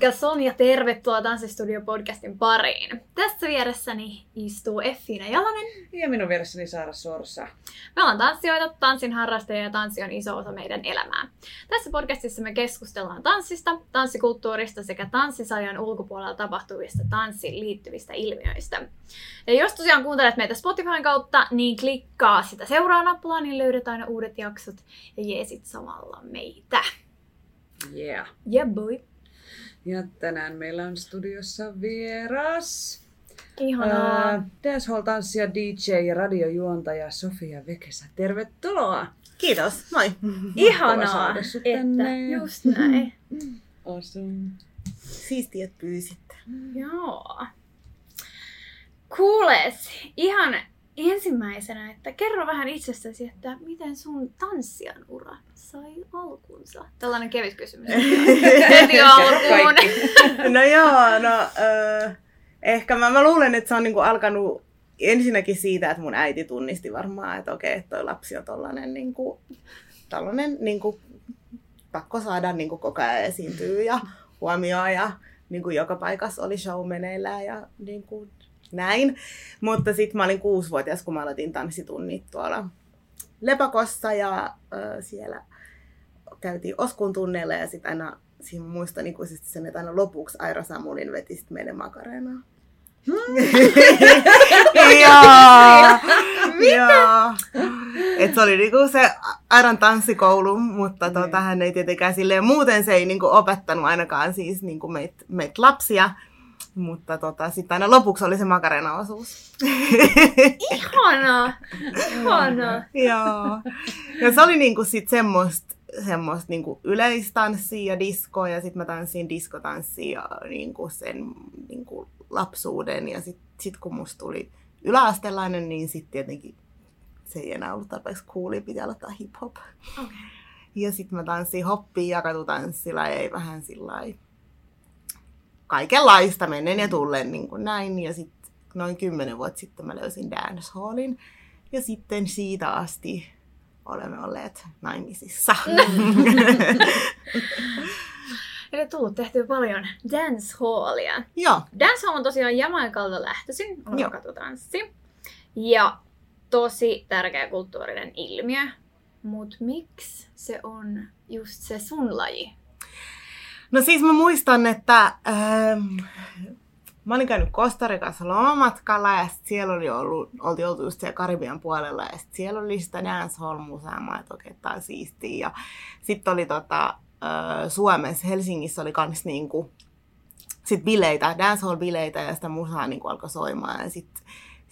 Moikka Sonja, tervetuloa Tanssistudio podcastin pariin. Tässä vieressäni istuu Effiina Jalonen. Ja minun vieressäni Saara Sorsa. Me ollaan tanssijoita, tanssin harrastajia ja tanssi on iso osa meidän elämää. Tässä podcastissa me keskustellaan tanssista, tanssikulttuurista sekä tanssisajan ulkopuolella tapahtuvista tanssiin liittyvistä ilmiöistä. Ja jos tosiaan kuuntelet meitä Spotifyn kautta, niin klikkaa sitä seuraa nappulaa, niin löydät aina uudet jaksot ja jeesit samalla meitä. Yeah. Yeah boy. Ja tänään meillä on studiossa vieras. Ihanaa. Dancehall-tanssija, DJ ja radiojuontaja Sofia Vekesä. Tervetuloa! Kiitos, moi. Ihanaa, että tänne. just näin. Awesome. Siistiä, että pyysitte. Joo. Kuules, ihan ensimmäisenä, että kerro vähän itsestäsi, että miten sun tanssijan ura sai alkunsa? Tällainen kevyt kysymys. Heti alkuun. No joo, no äh, ehkä mä, mä luulen, että se on niinku alkanut ensinnäkin siitä, että mun äiti tunnisti varmaan, että okei, että toi lapsi on tollanen niinku, tällainen niinku, pakko saada niinku koko ajan esiintyä ja huomioon ja niinku joka paikassa oli show meneillään ja niinku, näin. Mutta sitten mä olin kuusivuotias, kun mä aloitin tanssitunnit tuolla Lepakossa ja äh, siellä käytiin Oskun tunneilla ja sitten aina siinä muistan ikuisesti sen, että aina lopuksi Aira Samulin veti sit meidän makareenaa. Joo. Joo. Et se oli niinku se Airan tanssikoulu, mutta tota, hän ei tietenkään silleen, muuten se ei niinku opettanut ainakaan siis niinku meitä meit lapsia. Mutta tota, sitten aina lopuksi oli se makarena-osuus. Ihanaa. Ihanaa. Joo. Ja se oli niinku sit semmoista semmoista niinku yleistanssia ja diskoa ja sitten mä tanssin diskotanssia ja niinku sen niinku lapsuuden ja sitten sit kun musta tuli yläastelainen, niin sitten tietenkin se ei enää ollut tarpeeksi cooli, piti aloittaa hip-hop. Okay. Ja sitten mä tanssin hoppia ja katutanssilla ei vähän sillä kaikenlaista menen ja tullen niin kuin näin. Ja sitten noin kymmenen vuotta sitten mä löysin dancehallin. Ja sitten siitä asti olemme olleet naimisissa. Eli tullut tehtyä paljon dancehallia. Joo, Dancehall on tosiaan Jamaikalta lähtöisin, on. Ja tosi tärkeä kulttuurinen ilmiö. Mut miksi se on just se sun laji? No siis mä muistan, että ähm, mä olin käynyt Kostarikassa lomamatkalla ja sit siellä oli ollut, oltiin oltu just siellä Karibian puolella ja sit siellä oli sitä dancehall-musaa, mä että okei, on siistiä. Ja sitten oli tota, äh, Suomessa, Helsingissä oli kans niinku, sit bileitä, dancehall-bileitä ja sitä musaa niinku alkoi soimaan ja sitten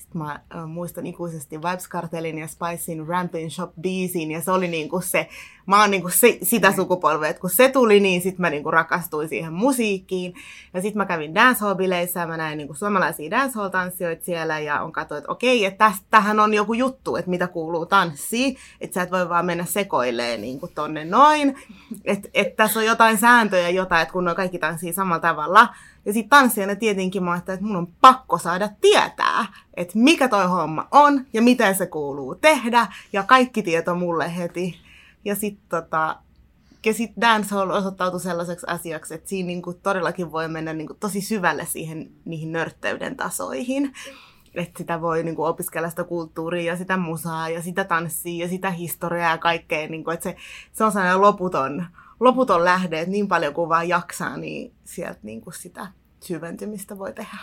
sit mä äh, muistan ikuisesti Vibes Cartelin ja Spicein Rampin Shop biisin ja se oli niinku se, mä oon niinku se, sitä sukupolvea, että kun se tuli, niin sit mä niinku rakastuin siihen musiikkiin. Ja sit mä kävin dancehall-bileissä ja mä näin niinku suomalaisia dancehall-tanssijoita siellä ja on katsoin, että okei, että tähän on joku juttu, että mitä kuuluu tanssiin, että sä et voi vaan mennä sekoileen niinku tonne noin, että et tässä on jotain sääntöjä, jotain, että kun ne kaikki tanssii samalla tavalla. Ja sitten tanssijana tietenkin mä ajattelin, että mun on pakko saada tietää, että mikä toi homma on ja miten se kuuluu tehdä ja kaikki tieto mulle heti. Ja sitten tota, ja sit dancehall osoittautui sellaiseksi asiaksi, että siinä niinku todellakin voi mennä niinku tosi syvälle siihen, niihin nörtteyden tasoihin. Että sitä voi niinku opiskella sitä kulttuuria ja sitä musaa ja sitä tanssia ja sitä historiaa ja kaikkea. Niinku, että se, se on sellainen loputon, loputon lähde, että niin paljon kuin vaan jaksaa, niin sieltä niinku sitä syventymistä voi tehdä.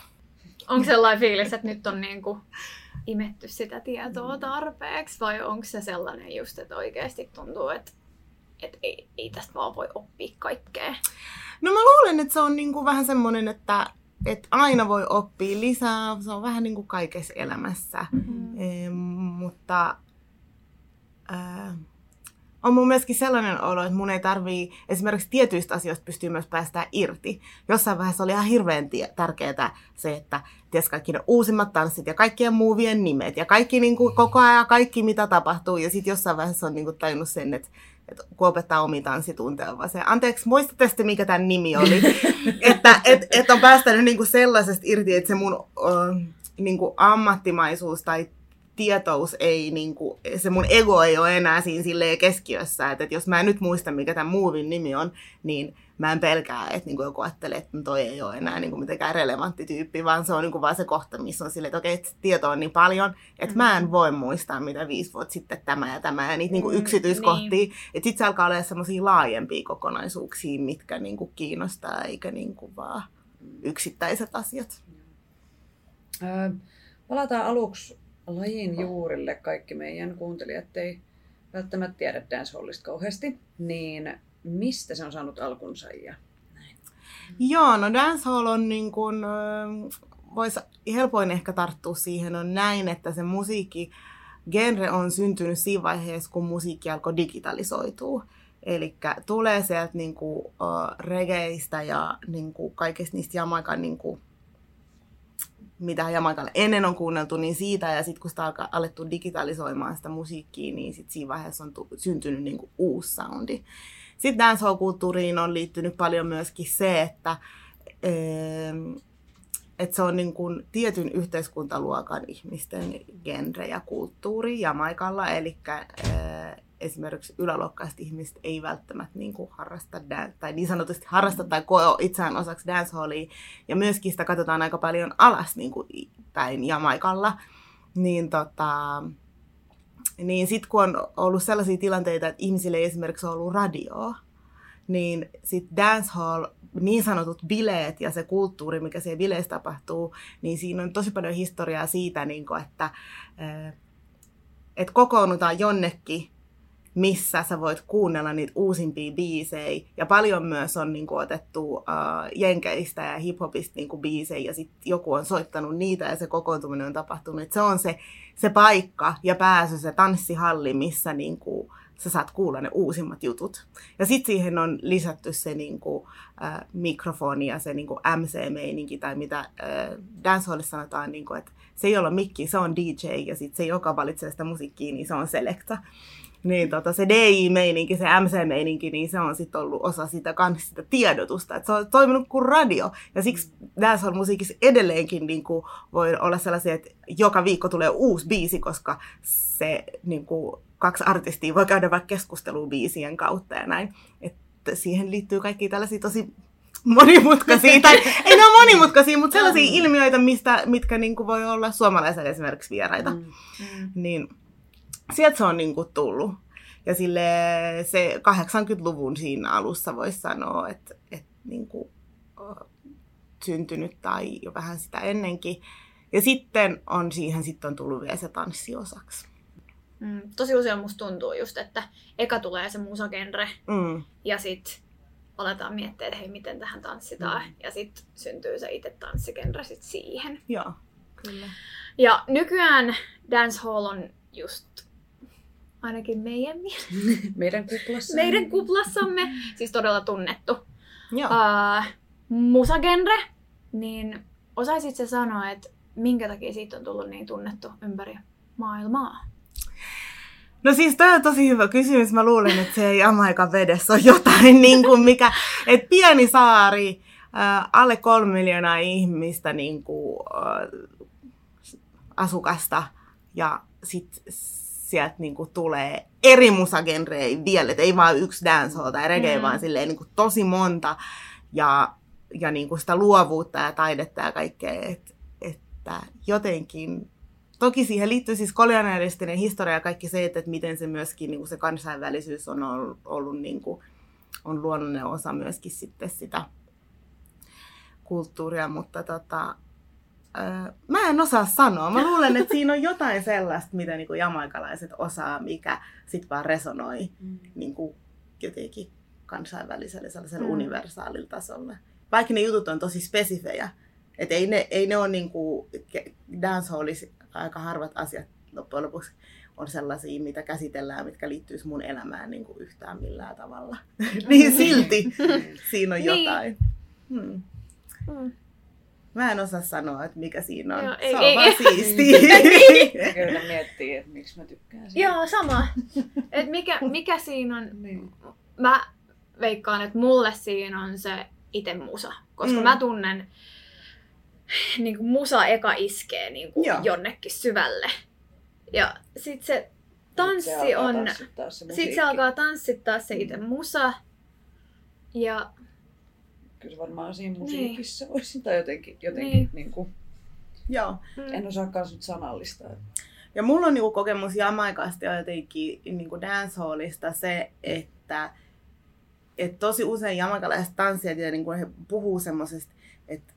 Onko sellainen fiilis, että nyt on niinku imetty sitä tietoa tarpeeksi vai onko se sellainen just, että oikeasti tuntuu, että, että ei, ei tästä vaan voi oppia kaikkea? No mä luulen, että se on niinku vähän semmoinen, että, että aina voi oppia lisää. Se on vähän niin kuin kaikessa elämässä. Mm. E, mutta ää, on mun myöskin sellainen olo, että mun ei tarvii esimerkiksi tietyistä asioista pystyy myös päästä irti. Jossain vaiheessa oli ihan hirveän tärkeää se, että ties kaikki ne uusimmat tanssit ja kaikkien muuvien nimet ja kaikki niin kuin, koko ajan kaikki mitä tapahtuu. Ja sitten jossain vaiheessa on niin kuin, tajunnut sen, että että kun opettaa omia tanssitunteja, vaan se, anteeksi, muistatte sitten, mikä tämän nimi oli? että et, et on päästänyt niinku sellaisesta irti, että se mun ö, niinku ammattimaisuus tai tietous ei, niin kuin, se mun ego ei ole enää siinä silleen keskiössä, että, että jos mä en nyt muista, mikä tämän muuvin nimi on, niin mä en pelkää, että niin kuin joku ajattelee, että toi ei ole enää niin kuin mitenkään relevantti tyyppi, vaan se on niin kuin vaan se kohta, missä on silleen, että okei, että tieto on niin paljon, että mä en voi muistaa, mitä viisi vuotta sitten tämä ja tämä ja niitä niin kuin yksityiskohtia. Niin. Että sitten se alkaa olla semmoisia laajempia kokonaisuuksia, mitkä niin kuin kiinnostaa, eikä niin kuin vaan yksittäiset asiat. Öö, palataan aluksi lajin juurille. Kaikki meidän kuuntelijat ei välttämättä tiedä dancehallista kauheasti. Niin mistä se on saanut alkunsa ja näin? Joo, no dancehall on niin kuin, voisi helpoin ehkä tarttua siihen on näin, että se musiikki, genre on syntynyt siinä vaiheessa, kun musiikki alkoi digitalisoitua. Eli tulee sieltä niinku, uh, regeistä ja niinku, kaikista niistä Jamaikan, niinku, mitä Jamaikalle ennen on kuunneltu, niin siitä. Ja sitten kun sitä on alettu digitalisoimaan sitä musiikkia, niin sit siinä vaiheessa on tu- syntynyt niinku, uusi soundi. Sitten dancehall-kulttuuriin on liittynyt paljon myöskin se, että, että se on niin kuin tietyn yhteiskuntaluokan ihmisten genre ja kulttuuri Jamaikalla, eli esimerkiksi yläluokkaiset ihmiset ei välttämättä niin kuin harrasta dan- tai niin sanotusti harrasta tai koe itseään osaksi dancehallia. Ja myöskin sitä katsotaan aika paljon alas niin kuin päin Jamaikalla. Niin tota, niin sitten kun on ollut sellaisia tilanteita, että ihmisille ei esimerkiksi ollut radioa, niin sitten dancehall, niin sanotut bileet ja se kulttuuri, mikä siellä bileissä tapahtuu, niin siinä on tosi paljon historiaa siitä, niin kun, että, eh, että kokoonnutaan jonnekin missä sä voit kuunnella niitä uusimpia biisejä. Ja paljon myös on niin kuin, otettu uh, jenkeistä ja hiphopista niin kuin, biisejä ja sitten joku on soittanut niitä ja se kokoontuminen on tapahtunut. Et se on se, se paikka ja pääsy, se tanssihalli, missä niin kuin, sä saat kuulla ne uusimmat jutut. Ja sitten siihen on lisätty se niin kuin, äh, mikrofoni ja se niin kuin MC-meininki tai mitä äh, dancehallissa sanotaan, niin kuin, että se ei ole mikki, se on DJ ja sitten se, joka valitsee sitä musiikkia, niin se on selekta niin tota, se DJ-meininki, se MC-meininki, niin se on sitten ollut osa sitä, kans sitä tiedotusta. Et se on toiminut kuin radio. Ja siksi dancehall-musiikissa edelleenkin niin kuin, voi olla sellaisia, että joka viikko tulee uusi biisi, koska se niin kuin, kaksi artistia voi käydä vaikka keskustelua biisien kautta ja näin. Että siihen liittyy kaikki tällaisia tosi monimutkaisia, tai ei ne ole monimutkaisia, mutta sellaisia mm. ilmiöitä, mistä, mitkä niin kuin, voi olla suomalaisille esimerkiksi vieraita. Mm. Mm. Niin, sieltä se on niin kuin tullut. Ja sille se 80-luvun siinä alussa voisi sanoa, että, että niin kuin, syntynyt tai jo vähän sitä ennenkin. Ja sitten on siihen sitten on tullut vielä se tanssi osaksi. Mm, tosi usein musta tuntuu just, että eka tulee se musagenre mm. ja sitten aletaan miettiä, että hei, miten tähän tanssitaan. Mm. Ja sitten syntyy se itse tanssigenre sit siihen. Joo, kyllä. Ja nykyään dancehall on just ainakin meidän meidän kuplassamme. meidän kuplassamme, siis todella tunnettu Joo. Uh, musagenre, niin osaisit se sanoa, että minkä takia siitä on tullut niin tunnettu ympäri maailmaa? No siis toi on tosi hyvä kysymys. Mä luulen, että se ei Jamaikan vedessä ole jotain, niin kuin mikä, että pieni saari, äh, alle kolme miljoonaa ihmistä niin kuin, äh, asukasta ja sitten sieltä niinku tulee eri musagenrejä vielä, että ei vaan yksi dancehall tai reggae, mm. vaan silleen niinku tosi monta ja, ja niinku sitä luovuutta ja taidetta ja kaikkea, et, että jotenkin Toki siihen liittyy siis kolonialistinen historia ja kaikki se, että, että miten se myöskin niin kuin se kansainvälisyys on ollut, ollut niin kuin, on luonnollinen osa myöskin sitten sitä kulttuuria, mutta tota, mä en osaa sanoa. Mä luulen, että siinä on jotain sellaista, mitä niin kuin jamaikalaiset osaa, mikä sitten vaan resonoi mm. niin kuin jotenkin kansainvälisellä sellaisella mm. universaalilla tasolla. Vaikka ne jutut on tosi spesifejä. Että ei ne, ei ne ole niin kuin, dancehallissa aika harvat asiat loppujen lopuksi on sellaisia, mitä käsitellään, mitkä liittyisi mun elämään niin kuin yhtään millään tavalla. niin silti siinä on niin. jotain. Hmm. Hmm. Mä en osaa sanoa, että mikä siinä on. Joo, ei, se on ei, vaan ei. siistiä. Kyllä miettii, että miksi mä tykkään siitä. Joo, sama. Et mikä, mikä siinä on... niin. Mä veikkaan, että mulle siinä on se itse musa. Koska mm. mä tunnen, niin kuin musa eka iskee niin kuin jonnekin syvälle. Ja sit se tanssi Sit se alkaa on... tanssittaa se Sitten musiikki. se alkaa tanssittaa se itse musa. Ja Kyllä se varmaan siinä musiikissa olisi. Tai jotenkin, jotenkin Niin. niin. Niin kuin, Joo. en osaa kans nyt sanallistaa. Ja mulla on niinku kokemus Jamaikasta ja jotenkin niinku dancehallista se, että et tosi usein jamaikalaiset tanssijat ja niinku he puhuu semmosesta, että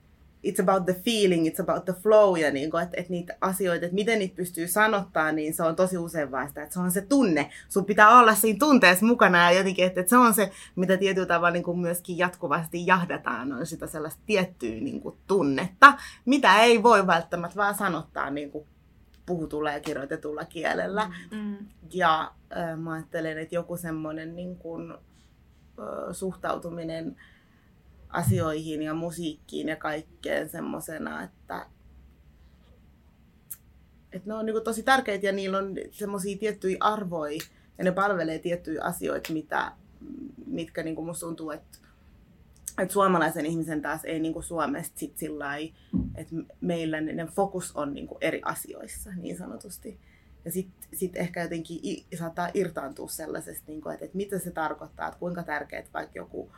it's about the feeling, it's about the flow ja niinku, että et niitä asioita, että miten niitä pystyy sanottaa, niin se on tosi usein vaan sitä, että se on se tunne. Sun pitää olla siinä tunteessa mukana ja jotenkin, että, että se on se, mitä tietyllä tavalla niinku myöskin jatkuvasti jahdataan, on sitä sellaista tiettyä niinku tunnetta, mitä ei voi välttämättä vaan sanottaa niinku puhutulla ja kirjoitetulla kielellä. mm, Ja äh, mä ajattelen, että joku semmoinen niin kuin, äh, suhtautuminen asioihin ja musiikkiin ja kaikkeen semmoisena, että, että ne on niin tosi tärkeitä ja niillä on semmoisia tiettyjä arvoja ja ne palvelee tiettyjä asioita, mitä, mitkä niin musta tuntuu, että, että suomalaisen ihmisen taas ei niin kuin Suomesta sit sillä että meillä ne, ne fokus on niin kuin eri asioissa niin sanotusti. Ja sitten sit ehkä jotenkin i, saattaa irtaantua sellaisesta, niin kuin, että, että mitä se tarkoittaa, että kuinka tärkeät vaikka joku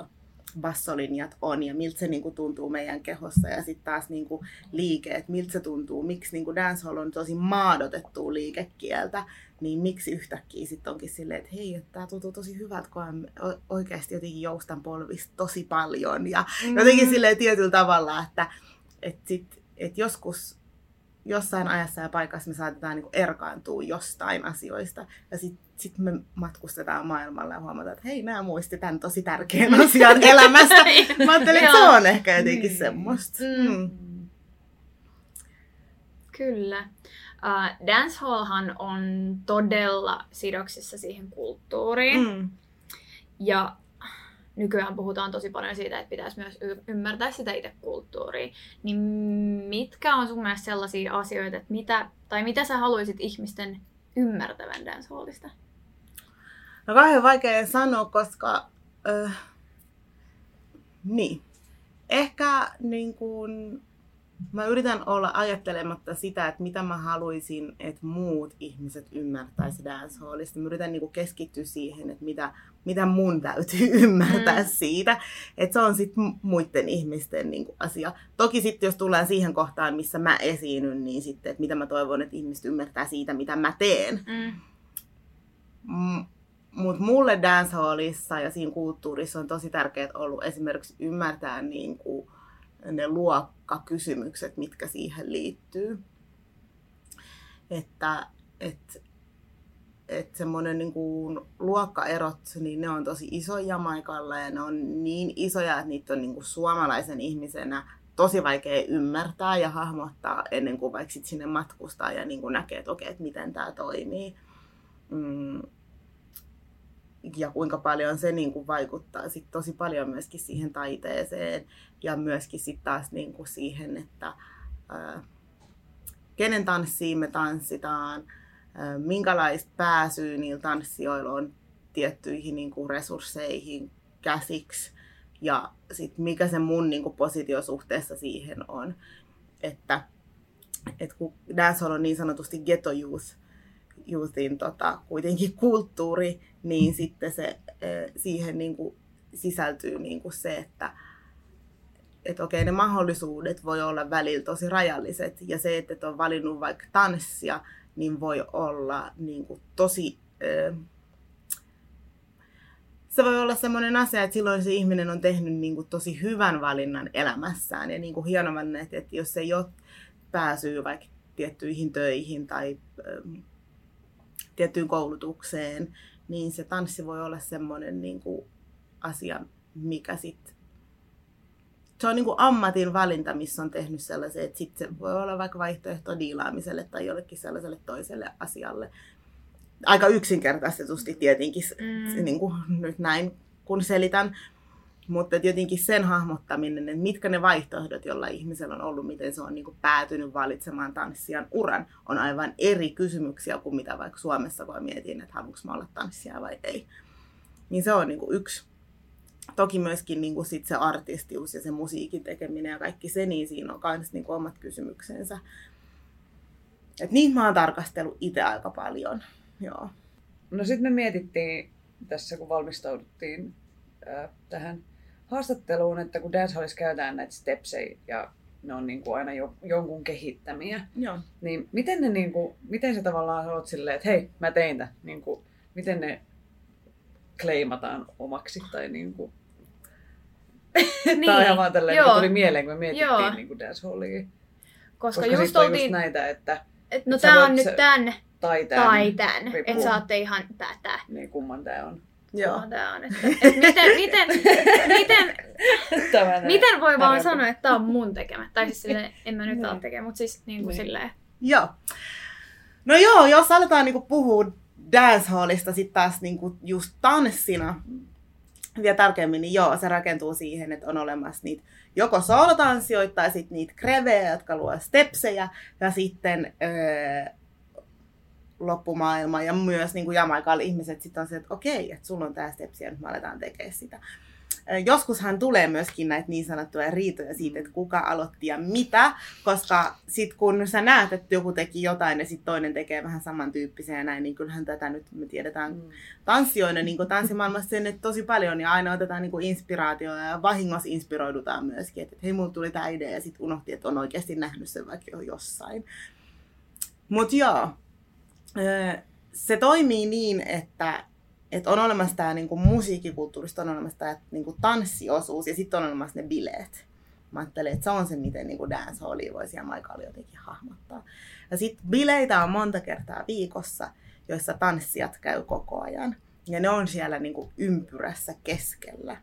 äh, bassolinjat on ja miltä se niin kuin, tuntuu meidän kehossa. Ja sitten taas niin kuin, liike, että miltä se tuntuu, miksi niin kuin dancehall on tosi maadotettua liikekieltä, niin miksi yhtäkkiä sitten onkin silleen, että hei, että tämä tuntuu tosi hyvältä, kun oikeasti jotenkin joustan polvista tosi paljon. Ja Mm. jotenkin silleen tietyllä tavalla, että et sit, et joskus jossain ajassa ja paikassa me saatetaan niinku erkaantua jostain asioista. Ja sitten sit me matkustetaan maailmalla ja huomataan, että hei, mä muistin tämän tosi tärkeän asian elämästä. Mä ajattelin, että se on ehkä jotenkin Mm. semmoista. Mm. Mm. Kyllä. Uh, dancehallhan on todella sidoksissa siihen kulttuuriin. Mm. Ja nykyään puhutaan tosi paljon siitä, että pitäisi myös ymmärtää sitä itse kulttuuria. Niin mitkä on sun mielestä sellaisia asioita, että mitä, tai mitä sä haluaisit ihmisten ymmärtävän dancehallista? No kauhean vaikea sanoa, koska... Äh, niin. Ehkä niin kuin, mä yritän olla ajattelematta sitä, että mitä mä haluaisin, että muut ihmiset ymmärtäisi dancehallista. Mä yritän niin kuin keskittyä siihen, että mitä, mitä mun täytyy ymmärtää Mm. mm. siitä. Että se on sitten muiden ihmisten niin kuin asia. Toki sitten jos tullaan siihen kohtaan, missä mä esiinnyn, niin sitten, että mitä mä toivon, että ihmiset ymmärtää siitä, mitä mä teen. Mm. Mutta mulle dancehallissa ja siinä kulttuurissa on tosi tärkeää ollut esimerkiksi ymmärtää niin kuin ne luokkakysymykset, mitkä siihen liittyy. Että et, et semmoinen niin luokkaerot, niin ne on tosi isoja Jamaikalla ja ne on niin isoja, että niitä on niin kuin suomalaisen ihmisenä tosi vaikea ymmärtää ja hahmottaa ennen kuin vaikka sit sinne matkustaa ja niin kuin näkee, että okei, että miten tämä toimii. Mm, ja kuinka paljon se niin kuin vaikuttaa sit tosi paljon myöskin siihen taiteeseen ja myöskin sit taas niin kuin siihen, että ää, kenen tanssiin me tanssitaan, minkälaista pääsyä niillä tanssijoilla on tiettyihin niin kuin resursseihin käsiksi ja sit mikä se mun niin kuin positio suhteessa siihen on. Että et kun dancehall on niin sanotusti ghetto youth, youthin tota, kuitenkin kulttuuri, niin sitten se, siihen niin kuin sisältyy niin kuin se, että et okei, ne mahdollisuudet voi olla välillä tosi rajalliset. Ja se, että et on valinnut vaikka tanssia, niin voi olla niin kuin tosi... eh, se voi olla semmoinen asia, että silloin se ihminen on tehnyt niin kuin tosi hyvän valinnan elämässään. Ja niin kuin hieno että, että jos ei ole pääsyä vaikka tiettyihin töihin tai ähm, tiettyyn koulutukseen, niin se tanssi voi olla semmoinen niin kuin asia, mikä sitten se on niin kuin ammatin valinta, missä on tehnyt sellaisen, että sitten se voi olla vaikka vaihtoehto diilaamiselle tai jollekin sellaiselle toiselle asialle. Aika yksinkertaistetusti tietenkin, Mm. niin kuin nyt näin kun selitän, mutta jotenkin sen hahmottaminen, että mitkä ne vaihtoehdot, joilla ihmisellä on ollut, miten se on niin kuin päätynyt valitsemaan tanssijan uran, on aivan eri kysymyksiä kuin mitä vaikka Suomessa, kun mietin, että haluanko mä olla tanssija vai ei. Niin se on niin kuin yksi. Toki myöskin niin kuin sit se artistius ja se musiikin tekeminen ja kaikki se, niin siinä on myös niin kuin omat kysymyksensä. Et niitä mä oon tarkastellut itse aika paljon. Joo. No sitten me mietittiin tässä, kun valmistauduttiin ää, tähän haastatteluun, että kun dancehallissa käytetään näitä stepsejä ja ne on niin kuin aina jo, jonkun kehittämiä, Joo. niin miten, ne niin kuin, miten se tavallaan oot silleen, että hei, mä tein tämän, niin kuin, miten ne kleimataan omaksi tai niin kuin, niin. Tämä on ihan vaan tälleen, Joo. niin tuli mieleen, kun me mietittiin Joo. niin kuin dancehallia. Koska, Koska just oltiin, just näitä, että no et tää voit on se- nyt tän tai tämän, tai tän. Että saatte ihan tätä. niin kumman tää on. Joo. No, tää on, että, et miten, miten, miten, Tämä miten voi vaan sanoa, että tää on mun tekemä? Tai siis silleen, en mä nyt Niin. ole tekemä, mutta siis niin kuin Niin. silleen. Joo. No joo, jos aletaan niinku puhua dancehallista sit taas niinku just tanssina vielä tarkemmin, niin joo, se rakentuu siihen, että on olemassa niitä joko soolotanssijoita tai sitten niitä krevejä, jotka luo stepsejä ja sitten öö, loppumaailma ja myös niin kuin Jamaikalla ihmiset sitten on se, että okei, että sulla on tämä stepsi ja nyt me aletaan tekemään sitä. Joskushan tulee myöskin näitä niin sanottuja riitoja siitä, että kuka aloitti ja mitä, koska sit kun sä näet, että joku teki jotain ja sitten toinen tekee vähän samantyyppisiä ja näin, niin kyllähän tätä nyt me tiedetään Mm. tanssijoina niin kuin tanssimaailmassa sen, että tosi paljon ja aina otetaan niin kuin inspiraatiota ja vahingossa inspiroidutaan myöskin, että hei, mulla tuli tämä idea ja sitten unohti, että on oikeasti nähnyt sen vaikka jo jossain. Mutta joo, se toimii niin, että, että on olemassa tämä niin musiikkikulttuurista, on olemassa tämä niin tanssiosuus ja sitten on olemassa ne bileet. Mä ajattelen, että se on se, miten niin dancehallia voisi Jamaikalla jotenkin hahmottaa. Ja sitten bileitä on monta kertaa viikossa, joissa tanssijat käy koko ajan. Ja ne on siellä niin kuin ympyrässä keskellä.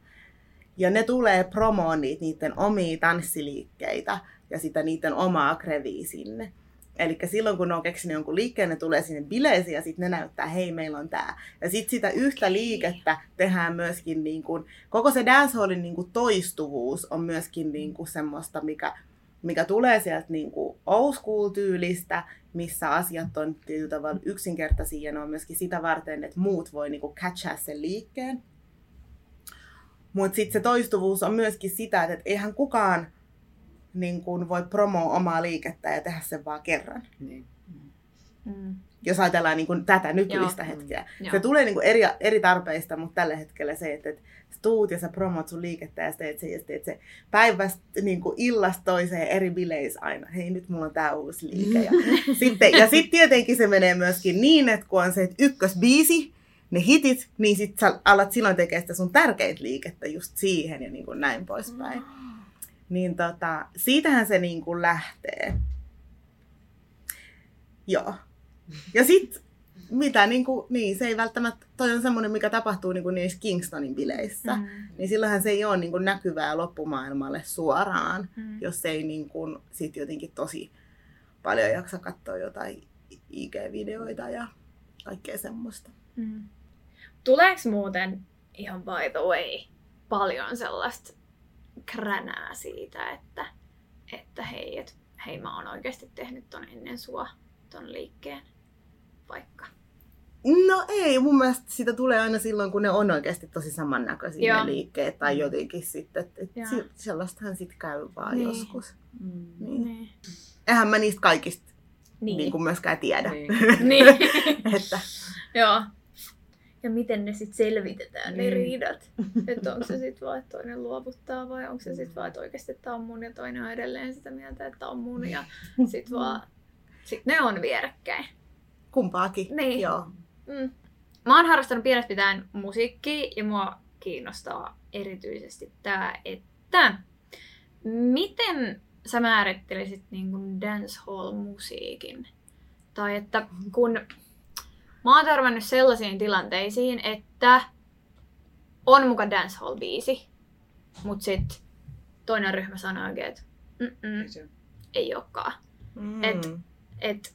Ja ne tulee promoon niiden omia tanssiliikkeitä ja sitä niiden omaa kreviä sinne. Eli silloin kun ne on keksinyt jonkun liikkeen, ne tulee sinne bileisiin ja sitten ne näyttää, hei meillä on tämä. Ja sitten sitä yhtä liikettä tehdään myöskin, niin kuin, koko se dancehallin niin kuin toistuvuus on myöskin niin kuin semmoista, mikä, mikä tulee sieltä niin kuin old school tyylistä, missä asiat on tietyllä tavalla yksinkertaisia ja ne on myöskin sitä varten, että muut voi niin kuin catchaa sen liikkeen. Mutta sitten se toistuvuus on myöskin sitä, että et eihän kukaan niin kuin voi promoa omaa liikettä ja tehdä sen vaan kerran. Niin. Mm. Jos ajatellaan niin kuin tätä nykyistä Joo. hetkeä. Joo. Se tulee niin kuin eri, eri tarpeista, mutta tällä hetkellä se, että, että sä tuut ja sä promot sun liikettä ja sä teet se ja sä teet se päivästä niin kuin illasta toiseen eri bileissä aina. Hei, nyt mulla on tää uusi liike. Ja sitten, ja sitten tietenkin se menee myöskin niin, että kun on se että ykkösbiisi, ne hitit, niin sit sä alat silloin tekemään sitä sun tärkeintä liikettä just siihen ja niin kuin näin poispäin. Niin tota, siitähän se niin kuin lähtee. Joo. Ja sit, mitä niin kuin, niin se ei välttämättä, toi on semmoinen, mikä tapahtuu niin kuin niissä Kingstonin bileissä. Mm. Niin silloinhan se ei ole niin kuin näkyvää loppumaailmalle suoraan, Mm. jos ei niin kuin, sit jotenkin tosi paljon jaksa katsoa jotain IG-videoita ja kaikkea semmoista. Mm. Tuleeko muuten ihan by the way paljon sellaista kränää siitä, että, että hei, et, hei mä oon oikeasti tehnyt ton ennen sua, ton liikkeen, vaikka. No ei, mun mielestä sitä tulee aina silloin, kun ne on oikeasti tosi samannäköisiä Joo. ne liikkeet tai jotenkin sitten. Et, et si- sellaistahan sitten käy vaan Niin. joskus. Mm. Niin. Niin. Eihän mä niistä kaikista niin. Niin. Niin kuin myöskään tiedä. Niin. niin. että, Joo. Ja miten ne sitten selvitetään, ne Niin. riidat? Että onko se sitten vaan, että toinen luovuttaa vai onko se sitten vaan, että oikeasti tämä on mun ja toinen on edelleen sitä mieltä, että on mun ja sitten vaan, sit ne on vierekkäin. kumpaakin. Niin. Joo. Mm. Mä oon harrastanut pienestä pitäen musiikkia ja mua kiinnostaa erityisesti tää, että miten sä määrittelisit niin kuin dancehall-musiikin? Tai että kun mä oon törmännyt sellaisiin tilanteisiin, että on muka dancehall-biisi, mut sit toinen ryhmä sanoo että "Mm-mm, Ei ei olekaan. Mm. Et- Et,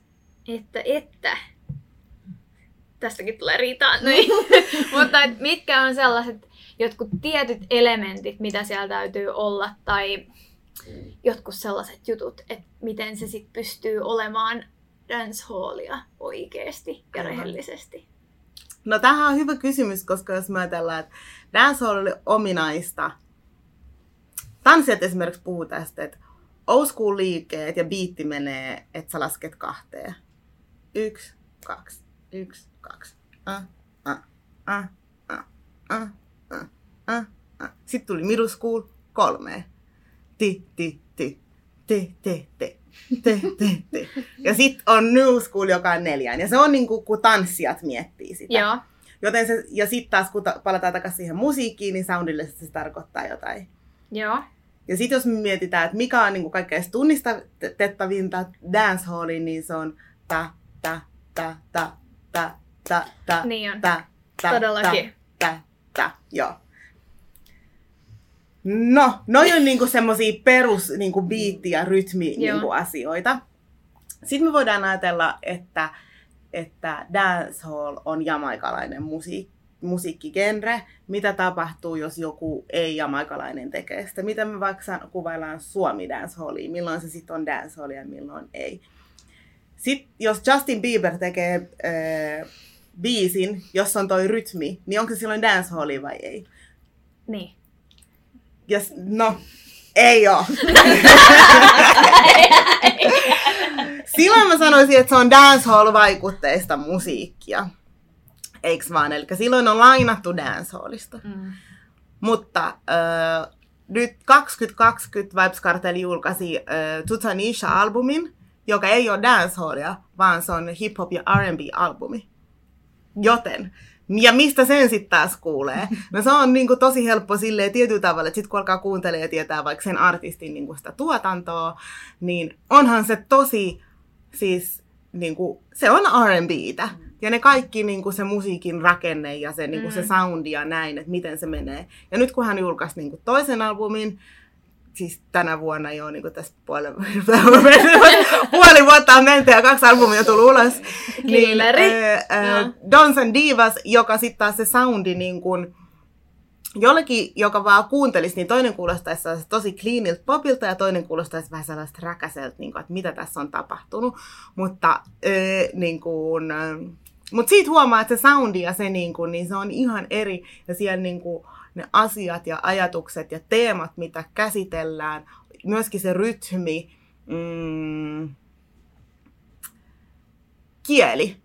että, että, tästäkin tulee riitaa, niin. mutta et mitkä on sellaiset jotkut tietyt elementit, mitä siellä täytyy olla, tai jotkut sellaiset jutut, että miten se sitten pystyy olemaan dancehallia oikeasti ja Aivan. rehellisesti. No tämähän on hyvä kysymys, koska jos mä ajatellaan, että dancehall oli ominaista. Tanssijat esimerkiksi puhuu tästä, että old school liikkeet ja biitti menee, että sä lasket kahteen. Yksi, kaksi, yksi, kaksi. Sitten tuli middle school, kolme. Ti, ti, ti, ti, ti, ti. Te, te, te. Ja sitten on New School, joka on neljään. Ja se on niin kuin, kun tanssijat miettii sitä. Joo. Joten se, ja sitten taas kun ta- palataan takaisin siihen musiikkiin, niin soundillisesti se tarkoittaa jotain. Joo. Ja sitten jos me mietitään, että mikä on niin kuin kaikkein tunnistettavinta dancehalliin, niin se on ta, ta, ta, ta, ta, ta, ta, Niin on. ta, ta, Todellakin. ta, ta, ta, joo. No, noi on niinku semmosia perus niinku biitti- ja rytmi Joo. niinku asioita. Sitten me voidaan ajatella, että, että dancehall on jamaikalainen musiikki musiikkigenre, mitä tapahtuu, jos joku ei-jamaikalainen tekee sitä. Mitä me vaikka kuvaillaan suomi dancehallia, milloin se sitten on dancehallia ja milloin ei. Sitten jos Justin Bieber tekee äh, biisin, jossa on toi rytmi, niin onko se silloin dancehallia vai ei? Niin. Ja, s- no, ei oo. Silloin mä sanoisin, että se on dancehall-vaikutteista musiikkia. Eiks vaan? Eli silloin on lainattu dancehallista. Mm. Mutta äh, nyt 2020 Vibes Cartel julkaisi äh, Tutanisha-albumin, joka ei ole dancehallia, vaan se on hip-hop ja R&B-albumi. Joten, ja mistä sen sitten taas kuulee? No se on niinku tosi helppo silleen tietyllä tavalla, että sit kun alkaa kuuntelemaan ja tietää vaikka sen artistin niinku sitä tuotantoa, niin onhan se tosi, siis niinku, se on R&Btä. Ja ne kaikki niinku se musiikin rakenne ja se, niinku se Mm. soundi ja näin, että miten se menee. Ja nyt kun hän julkaisi niinku toisen albumin, siis tänä vuonna jo niin tässä puoli, puoli vuotta on menty ja kaksi albumia on tullut ulos. Niin, äh, äh. Dons and Divas, joka sitten taas se soundi niin kuin, jollekin, joka vaan kuuntelisi, niin toinen kuulostaisi tosi cleanilta popilta ja toinen kuulostaisi vähän sellaista räkäseltä, niin kuin, että mitä tässä on tapahtunut. Mutta, äh, niin kuin, äh, mutta siitä huomaa, että se soundi ja se, niin, kuin, niin se on ihan eri. Ja siellä niin kuin, ne asiat ja ajatukset ja teemat, mitä käsitellään, myöskin se rytmi, mm, kieli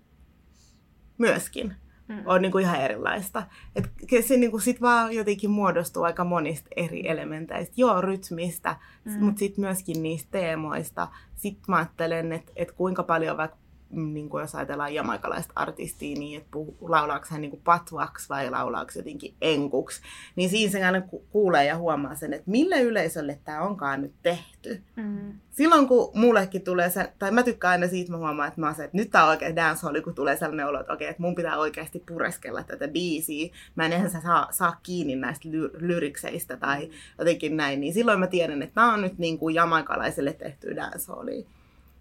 myöskin Mm. on niinku ihan erilaista. Et se niinku sit vaan jotenkin muodostuu aika monista eri elementeistä. Joo, rytmistä, Mm. mutta sitten myöskin niistä teemoista. Sitten mä ajattelen, että et kuinka paljon vaikka niin kuin jos ajatellaan jamaikalaista artistia, niin että puhu, laulaako hän niin patvaksi vai laulaako jotenkin enkuksi, niin siinä sen aina ku- kuulee ja huomaa sen, että mille yleisölle tämä onkaan nyt tehty. Mm. Silloin kun mullekin tulee se, tai mä tykkään aina siitä, mä huomaan, että mä oon se, että nyt tää on oikein dancehalli, kun tulee sellainen olo, että okei, että mun pitää oikeasti pureskella tätä biisiä. Mä en eihän sä saa, saa kiinni näistä ly- lyrikseistä tai jotenkin näin, niin silloin mä tiedän, että tää on nyt niin kuin jamaikalaiselle tehty dancehallia.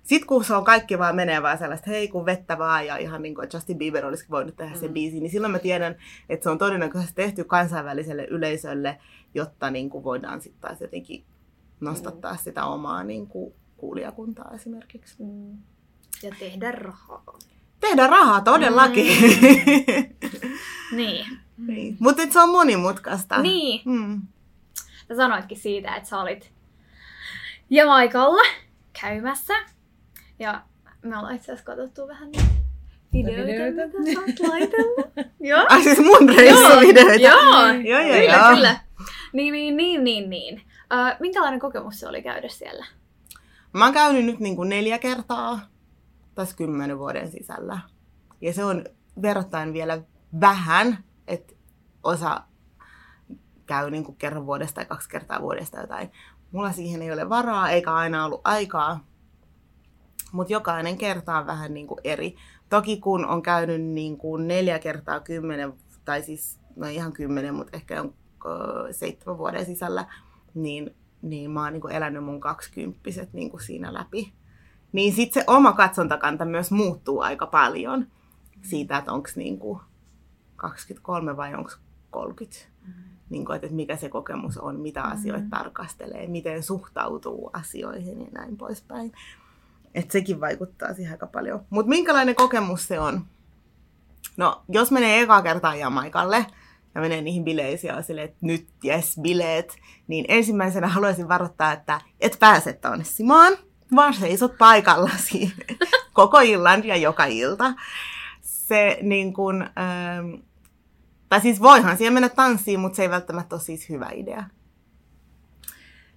Sitten kun se on kaikki vaan menee vaan sellaista, hei kun vettä vaan ja ihan niin kuin Justin Bieber olisi voinut tehdä sen Mm. biisin, niin silloin mä tiedän, että se on todennäköisesti tehty kansainväliselle yleisölle, jotta niin kuin voidaan sitten taas jotenkin nostattaa sitä omaa niin kuin kuulijakuntaa esimerkiksi. Mm. Ja tehdä rahaa. Tehdä rahaa todellakin. Niin. niin. Mutta se on monimutkaista. Niin. Mm. Sä sanoitkin siitä, että sä olit Jamaikalla käymässä. Ja me ollaan itse asiassa katsottu vähän niitä videoita, Videoita. mitä sä oot laitellut. Joo. Ai siis mun reissuvideoita. Joo, Joo, joo, kyllä, joo. kyllä. Niin, niin, niin, niin, niin. Uh, minkälainen kokemus se oli käydä siellä? Mä oon käynyt nyt niin kuin neljä kertaa tässä kymmenen vuoden sisällä. Ja se on verrattain vielä vähän, että osa käy niin kuin kerran vuodesta tai kaksi kertaa vuodesta jotain. Mulla siihen ei ole varaa eikä aina ollut aikaa. Mutta jokainen kerta on vähän niin kuin eri. Toki kun on käynyt niin kuin neljä kertaa kymmenen, tai siis no ihan kymmenen, mutta ehkä on seitsemän vuoden sisällä, niin, niin mä oon niin kuin elänyt mun kaksikymppiset niin kuin siinä läpi. Niin sitten se oma katsontakanta myös muuttuu aika paljon siitä, että onko niin kuin 23 vai onko 30. Niin kuin, että mikä se kokemus on, mitä asioita Mm. tarkastelee, miten suhtautuu asioihin ja näin poispäin. Että sekin vaikuttaa siihen aika paljon. Mutta minkälainen kokemus se on? No, jos menee eka kertaa Jamaikalle ja menee niihin bileisiin ja silleen, että nyt jes, bileet, niin ensimmäisenä haluaisin varoittaa, että et pääse tanssimaan. vaan seisot paikallasi koko illan ja joka ilta. Se niin kuin, ähm, tai siis voihan siihen mennä tanssiin, mutta se ei välttämättä ole siis hyvä idea.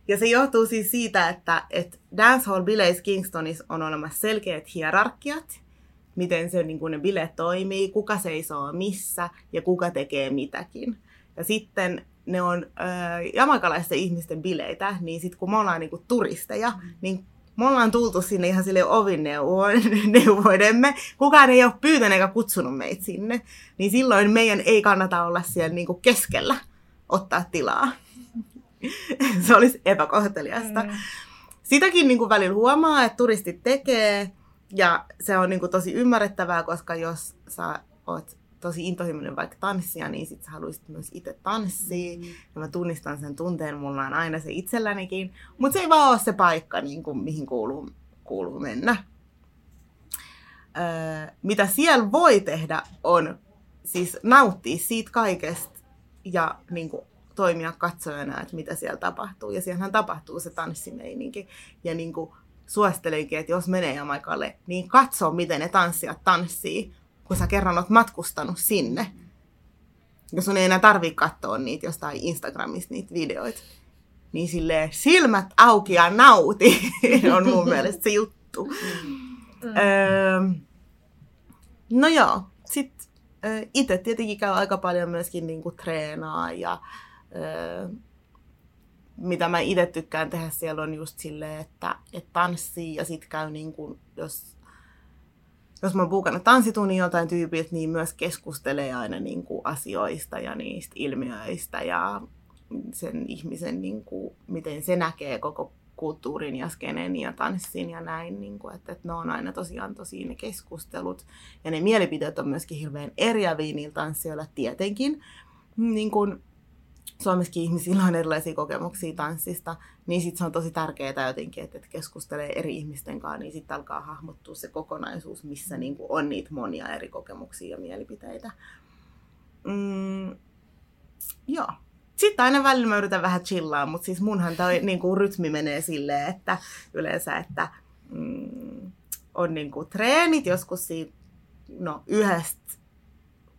Ja se johtuu siis siitä, että, että dancehall-bileissä Kingstonissa on olemassa selkeät hierarkiat, miten se, niin kuin ne bileet toimii, kuka seisoo missä ja kuka tekee mitäkin. Ja sitten ne on äh, jamaikalaisten ihmisten bileitä, niin sitten kun me ollaan niin kuin turisteja, mm. niin me ollaan tultu sinne ihan sille ovinneuvoidemme. Kukaan ei ole pyytänyt eikä kutsunut meitä sinne. Niin silloin meidän ei kannata olla siellä niin kuin keskellä ottaa tilaa. Se olisi epäkohteliasta. Mm. Sitäkin niin kuin välillä huomaa, että turistit tekee, ja se on niin kuin tosi ymmärrettävää, koska jos sä oot tosi intohimoinen vaikka tanssia, niin sit sä haluaisit myös itse tanssia. Mm. Ja mä tunnistan sen tunteen, mulla on aina se itsellänikin. Mutta se ei vaan ole se paikka, niin kuin, mihin kuuluu, kuuluu mennä. Öö, mitä siellä voi tehdä on siis nauttia siitä kaikesta ja niin kuin, toimia katsojana, että mitä siellä tapahtuu. Ja siellähän tapahtuu se tanssimeininki. Ja niin kuin, suosittelenkin, että jos menee Jamaikalle, niin katso, miten ne tanssijat tanssii, kun sä kerran oot matkustanut sinne. Ja sun ei enää tarvii katsoa niitä jostain Instagramista niitä videoita. Niin silleen silmät auki ja nauti on mun mielestä se juttu. Mm. Öö, no joo, sit itse tietenkin käy aika paljon myöskin niinku treenaa ja öö, mitä mä itse tykkään tehdä siellä on just silleen, että, että tanssii ja sit käy niin kuin, jos, jos mä oon buukannut tanssitunnin jotain tyypiltä, niin myös keskustelee aina niin kuin asioista ja niistä ilmiöistä ja sen ihmisen, niin kuin, miten se näkee koko kulttuurin ja skenen ja tanssin ja näin, niin kuin, että, että ne on aina tosiaan tosi ne keskustelut. Ja ne mielipiteet on myöskin hirveän eriäviä niillä tanssijoilla tietenkin. Niin kuin, Suomessakin ihmisillä on erilaisia kokemuksia tanssista, niin sitten se on tosi tärkeää jotenkin, että, että keskustelee eri ihmisten kanssa, niin sitten alkaa hahmottua se kokonaisuus, missä niin kuin on niitä monia eri kokemuksia ja mielipiteitä. Mm, joo. Sitten aina välillä mä yritän vähän chillaa, mutta siis munhan toi niin kuin rytmi menee silleen, että yleensä, että mm, on niin kuin treenit joskus siitä, no yhdestä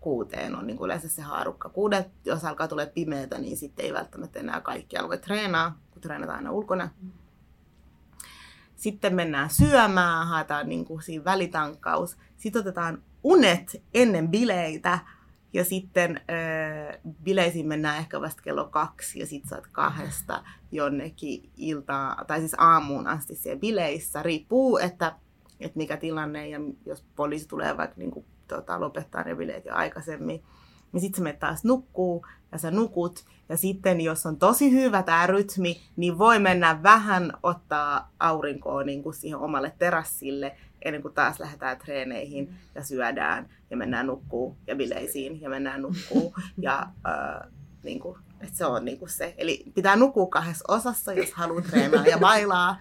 kuuteen on niin kuin yleensä se haarukka. Kuudet, jos alkaa tulla pimeätä, niin sitten ei välttämättä enää kaikki voi treenaa, kun treenataan aina ulkona. Sitten mennään syömään, haetaan niin kuin siinä välitankkaus. Sitten otetaan unet ennen bileitä. Ja sitten äh, bileisiin mennään ehkä vasta kello kaksi ja sitten saat kahdesta jonnekin iltaa, tai siis aamuun asti siellä bileissä. Riippuu, että, että mikä tilanne ja jos poliisi tulee vaikka niin kuin tota, lopettaa ne bileet jo aikaisemmin. Niin sitten sä menet taas nukkuu ja sä nukut. Ja sitten jos on tosi hyvä tämä rytmi, niin voi mennä vähän ottaa aurinkoa niin kuin siihen omalle terassille ennen kuin taas lähdetään treeneihin ja syödään ja mennään nukkuu ja bileisiin ja mennään nukkuu. Ja äh, niin kuin, että se on niinku se. Eli pitää nukkua kahdessa osassa, jos haluaa treenaa ja bailaa.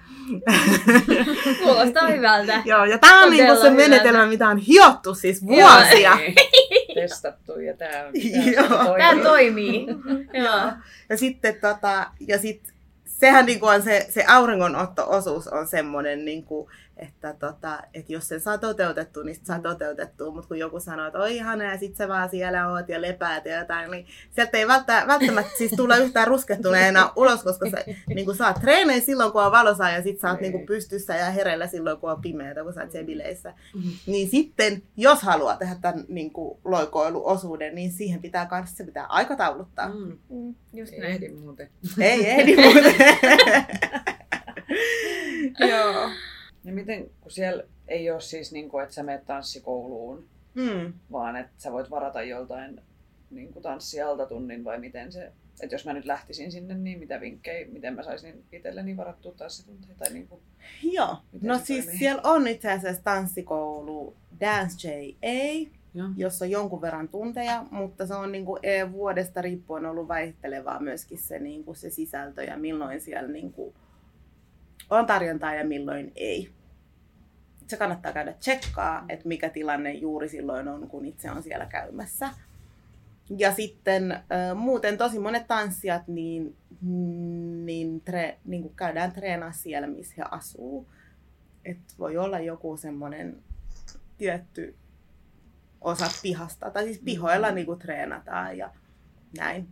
Kuulostaa hyvältä. Joo, ja tämä on niinku se menetelmä, mitä on hiottu siis vuosia. Testattu ja tämä toimii. Tämä toimii. Joo. Ja sitten tota, ja sit, sehän niinku on se, se auringonotto-osuus on semmoinen, niinku, että, tota, että jos sen saa toteutettu, niin saa toteutettu, mutta kun joku sanoo, että oi ihana ja sit sä vaan siellä oot ja lepäät ja jotain, niin sieltä ei välttämättä, välttämättä siis tulla yhtään ruskettuneena ulos, koska sä niin saat treenejä silloin, kun on valosaa ja sit sä oot niin pystyssä ja hereillä silloin, kun on pimeätä, kun sä oot siellä bileissä. Mm-hmm. Niin sitten, jos haluaa tehdä tämän niin kuin loikoiluosuuden, niin siihen pitää kanssa, se pitää aikatauluttaa. Mm. Mm, just ei näin. ehdi muuten. Ei ehdi muuten. Joo. Miten, kun siellä ei ole siis, niin kuin, että sä menet tanssikouluun, mm. vaan että sä voit varata joltain niin kuin tanssialta tunnin vai miten se, että jos mä nyt lähtisin sinne, niin mitä vinkkejä, miten mä saisin itselleni varattua tanssitunteja? Tai niin kuin, Joo, no siis toimii? siellä on itse asiassa tanssikoulu Dance JA, Joo. jossa on jonkun verran tunteja, mutta se on niin kuin vuodesta riippuen ollut vaihtelevaa myöskin se, niin kuin se sisältö ja milloin siellä niin kuin on tarjontaa ja milloin ei. Se kannattaa käydä tsekkaa, että mikä tilanne juuri silloin on, kun itse on siellä käymässä. Ja sitten äh, muuten tosi monet tanssijat, niin, niin, tre, niin kuin käydään treenaa siellä, missä he asuu. että voi olla joku semmoinen tietty osa pihasta, tai siis pihoilla niin kuin treenataan ja näin.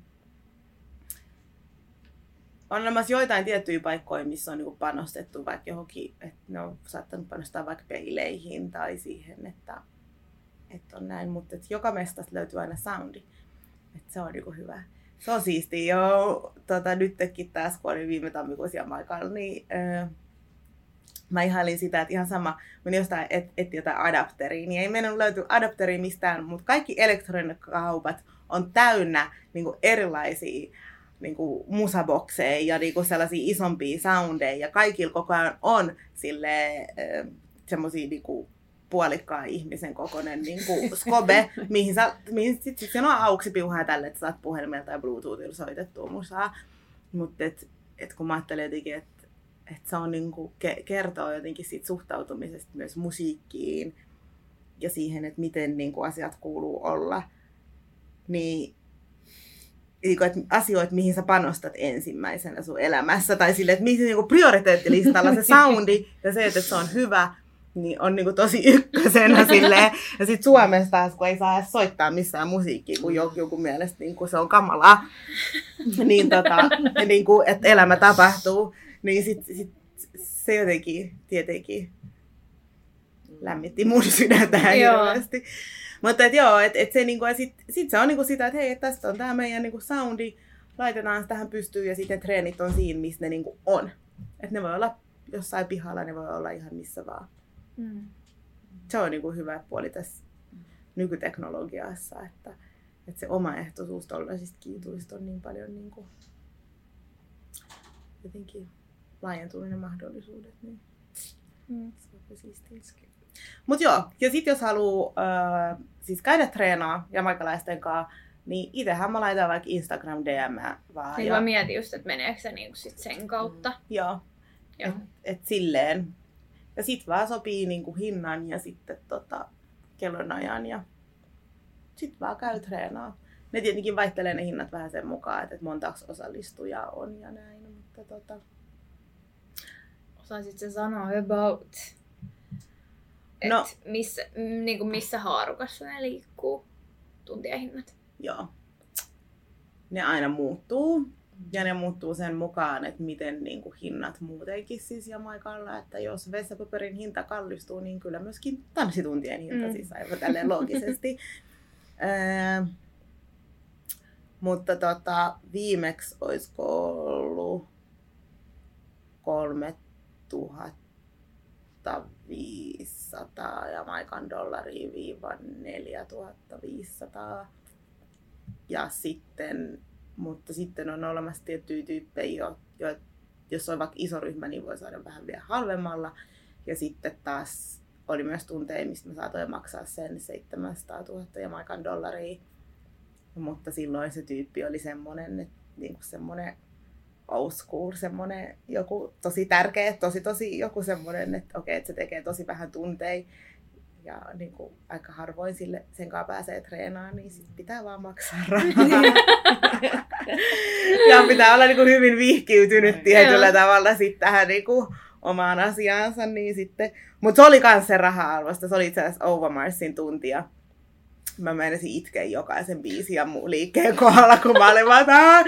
On olemassa joitain tiettyjä paikkoja, missä on niin panostettu vaikka johonkin, että ne on saattanut panostaa vaikka peileihin tai siihen, että, että on näin, mutta että joka mestasta löytyy aina soundi. Että se on niin hyvä. Se on siisti jo tota, nytkin taas, kun olin viime tammikuussa Jamaikalla, niin öö, mä ihailin sitä, että ihan sama, meni jostain et, etti jotain adapteria, niin ei meidän löyty adapteria mistään, mutta kaikki elektronikaupat on täynnä niin erilaisia niin kuin musabokseja ja niin kuin sellaisia isompia soundeja ja kaikilla koko ajan on sille semmoisia niin kuin puolikkaan ihmisen kokoinen niin kuin skobe, mihin, sä, mihin sit, sit on auksi piuhaa tälle, että saat puhelimella tai bluetoothilla soitettua musaa. Mutta et, et kun mä ajattelen jotenkin, että että se on niin kuin, kertoo jotenkin siitä suhtautumisesta myös musiikkiin ja siihen, että miten niin kuin asiat kuuluu olla. Niin, niin asioita, mihin sä panostat ensimmäisenä sun elämässä, tai sille, että mihin niin prioriteettilistalla se soundi ja se, että se on hyvä, niin on niin kuin tosi ykkösenä silleen. Ja sitten Suomessa taas, kun ei saa edes soittaa missään musiikkia, kun joku, joku mielestä niin kuin se on kamalaa, niin, tota, niin kuin, että elämä tapahtuu. Niin sit, sit, se jotenkin tietenkin lämmitti mun sydäntä hirveästi. Mutta et joo, et, et se niinku, sit, sit se on niinku sitä, että hei, et tästä on tämä meidän niinku soundi, laitetaan tähän pystyyn ja sitten treenit on siinä, missä ne niinku on. Et ne voi olla jossain pihalla, ne voi olla ihan missä vaan. Mm. Se on niinku hyvä puoli tässä nykyteknologiassa, että, että se omaehtoisuus tuollaisista kiituista on niin paljon niinku, jotenkin laajentuu ne mahdollisuudet. Niin mm. se on Mutta joo, ja sitten jos haluaa äh, siis käydä treenaa jamaikalaisten kanssa, niin itsehän mä laitan vaikka Instagram DM vaan. Niin ja... mä mietin just, että meneekö se niinku sit sen kautta. Mm. Joo. joo. Et, et silleen. Ja sit vaan sopii niinku hinnan ja sitten tota, kellonajan ja sit vaan käy treenaa. Ne tietenkin vaihtelee ne hinnat vähän sen mukaan, että montaks osallistujaa on ja näin, mutta tota, osaisit se sanoa about? No. missä, niin kuin missä haarukassa ne liikkuu, tuntiahinnat? Joo. Ne aina muuttuu. Ja ne muuttuu sen mukaan, että miten niin kuin, hinnat muutenkin siis Jamaikalla. Että jos vessapaperin hinta kallistuu, niin kyllä myöskin tanssituntien hinta mm. siis aivan tälleen loogisesti. öö, mutta tota, viimeksi olisiko ollut kolme 1500 ja Maikan dollaria viiva 4500. Ja sitten, mutta sitten on olemassa tiettyjä tyyppejä, jo, jo, jos on vaikka iso ryhmä, niin voi saada vähän vielä halvemmalla. Ja sitten taas oli myös tunteja, mistä mä saatoin maksaa sen 700 000 ja Maikan dollaria. Mutta silloin se tyyppi oli semmoinen, että niin kuin semmoinen old school, semmoinen joku tosi tärkeä, tosi tosi joku semmoinen, että okei, että se tekee tosi vähän tunteja ja niin kuin, aika harvoin sille, sen kanssa pääsee treenaamaan, niin sit pitää vaan maksaa rahaa. ja pitää olla niin kuin, hyvin vihkiytynyt tietyllä tavalla sitten tähän niin kuin, omaan asiaansa. Niin sitten. Mutta se oli myös se raha-arvosta. Se oli itse asiassa Overmarsin tuntia mä menisin itkeä jokaisen biisin ja muun liikkeen kohdalla, kun mä olin vaan,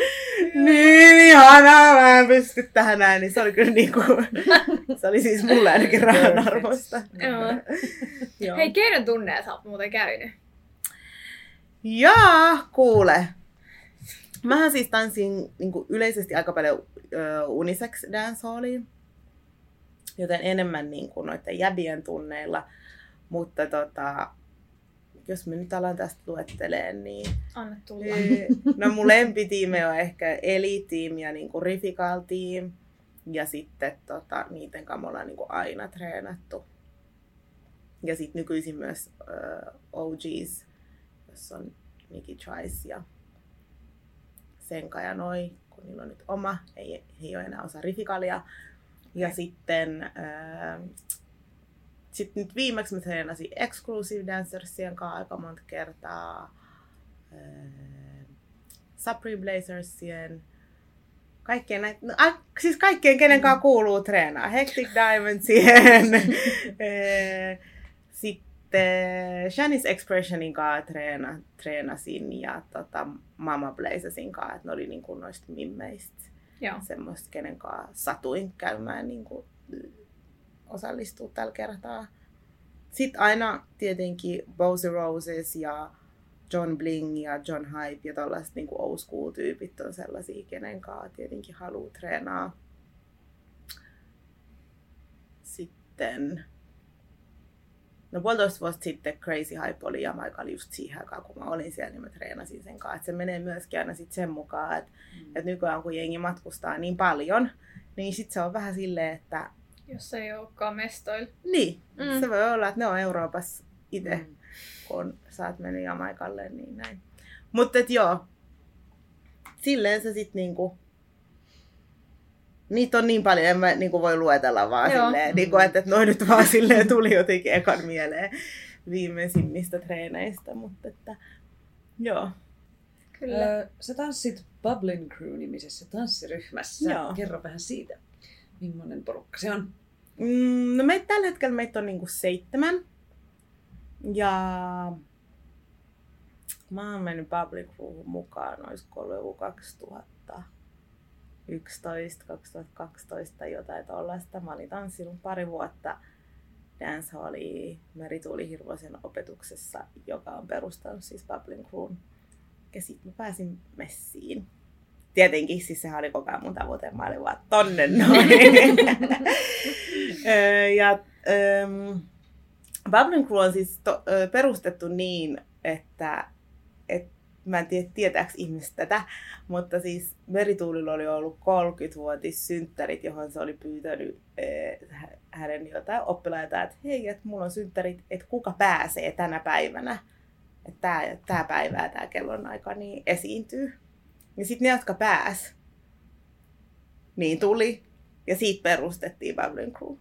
niin ihanaa, mä en pysty tähän näin, niin se oli kyllä niinku, se oli siis mulle ainakin rahan arvosta. Joo. Hei, keiden tunneja sä oot muuten käynyt? Jaa, kuule. Mähän siis tanssin niin kuin yleisesti aika paljon uh, unisex dancehalliin, joten enemmän niin kuin noiden jäbien tunneilla. Mutta tota, jos mä nyt alan tästä luetteleen, niin... Anna tulla. No mun lempitiimi on ehkä Eli-team ja niin Rifikal team. Ja sitten tota, niiden kanssa me ollaan niin aina treenattu. Ja sitten nykyisin myös uh, OGs, jossa on Mickey Trice ja Senka ja Noi, kun niillä on nyt oma, ei, ei ole enää osa Rifikalia. Ja sitten uh, sitten nyt viimeksi mä treenasin Exclusive Dancersien kanssa aika monta kertaa. Äh, Supreme Blazersien kaikkien näitä, no, a, siis kaikkien, kenen kanssa kuuluu treenaa. Hectic Diamond siihen. Eh, Sitten Shanice Expressionin kanssa treena, treenasin ja tota, Mama Blazesin kanssa, että ne oli niin kuin noista mimmeistä. Joo. Semmoista, kenen kanssa satuin käymään niin kuin, osallistua tällä kertaa. Sitten aina tietenkin Bozy Roses ja John Bling ja John Hype ja tällaiset niin old school tyypit on sellaisia, kenen kanssa tietenkin haluaa treenaa. Sitten No puolitoista vuotta sitten Crazy Hype oli Jamaikalla just siihen aikaan, kun mä olin siellä, niin mä treenasin sen kanssa. Et se menee myöskin aina sit sen mukaan, että mm. et nykyään kun jengi matkustaa niin paljon, niin sitten se on vähän silleen, että... Jos ei olekaan mestoilla. Niin, mm. se voi olla, että ne on Euroopassa itse. Mm kun sä oot mennyt Jamaikalle, niin näin. Mutta et joo, silleen se sit niinku, niitä on niin paljon, en mä niinku voi luetella vaan joo. silleen, niinku, että et noin nyt vaan silleen tuli jotenkin ekan mieleen viimeisimmistä treeneistä, mutta että joo. Kyllä. Öö, sä tanssit Bubbling Crew-nimisessä tanssiryhmässä. Joo. Kerro vähän siitä. Millainen porukka se on? Mm, no meitä tällä hetkellä meitä on niinku seitsemän. Ja mä oon mennyt Public Crewhun mukaan, olisiko ollut joku 2011, 2012 tai jotain tollaista. Mä olin tanssinut pari vuotta Dancehalli Merituuli Hirvosen opetuksessa, joka on perustanut siis Public Crewn. Ja sitten mä pääsin messiin. Tietenkin, siis sehän oli koko ajan mun tavoite, mä olin vaan tonne noin. ja, ähm, Bubbling Crew on siis to, ö, perustettu niin, että et, mä en tiedä tietääkö ihmiset tätä, mutta siis Merituulilla oli ollut 30-vuotis synttärit, johon se oli pyytänyt e, hänen jotain oppilaita, että hei, että mulla on synttärit, että kuka pääsee tänä päivänä, että tämä, tämä päivä ja tämä kellonaika niin esiintyy. Ja sitten ne, jotka pääs, niin tuli. Ja siitä perustettiin Bubbling Crew.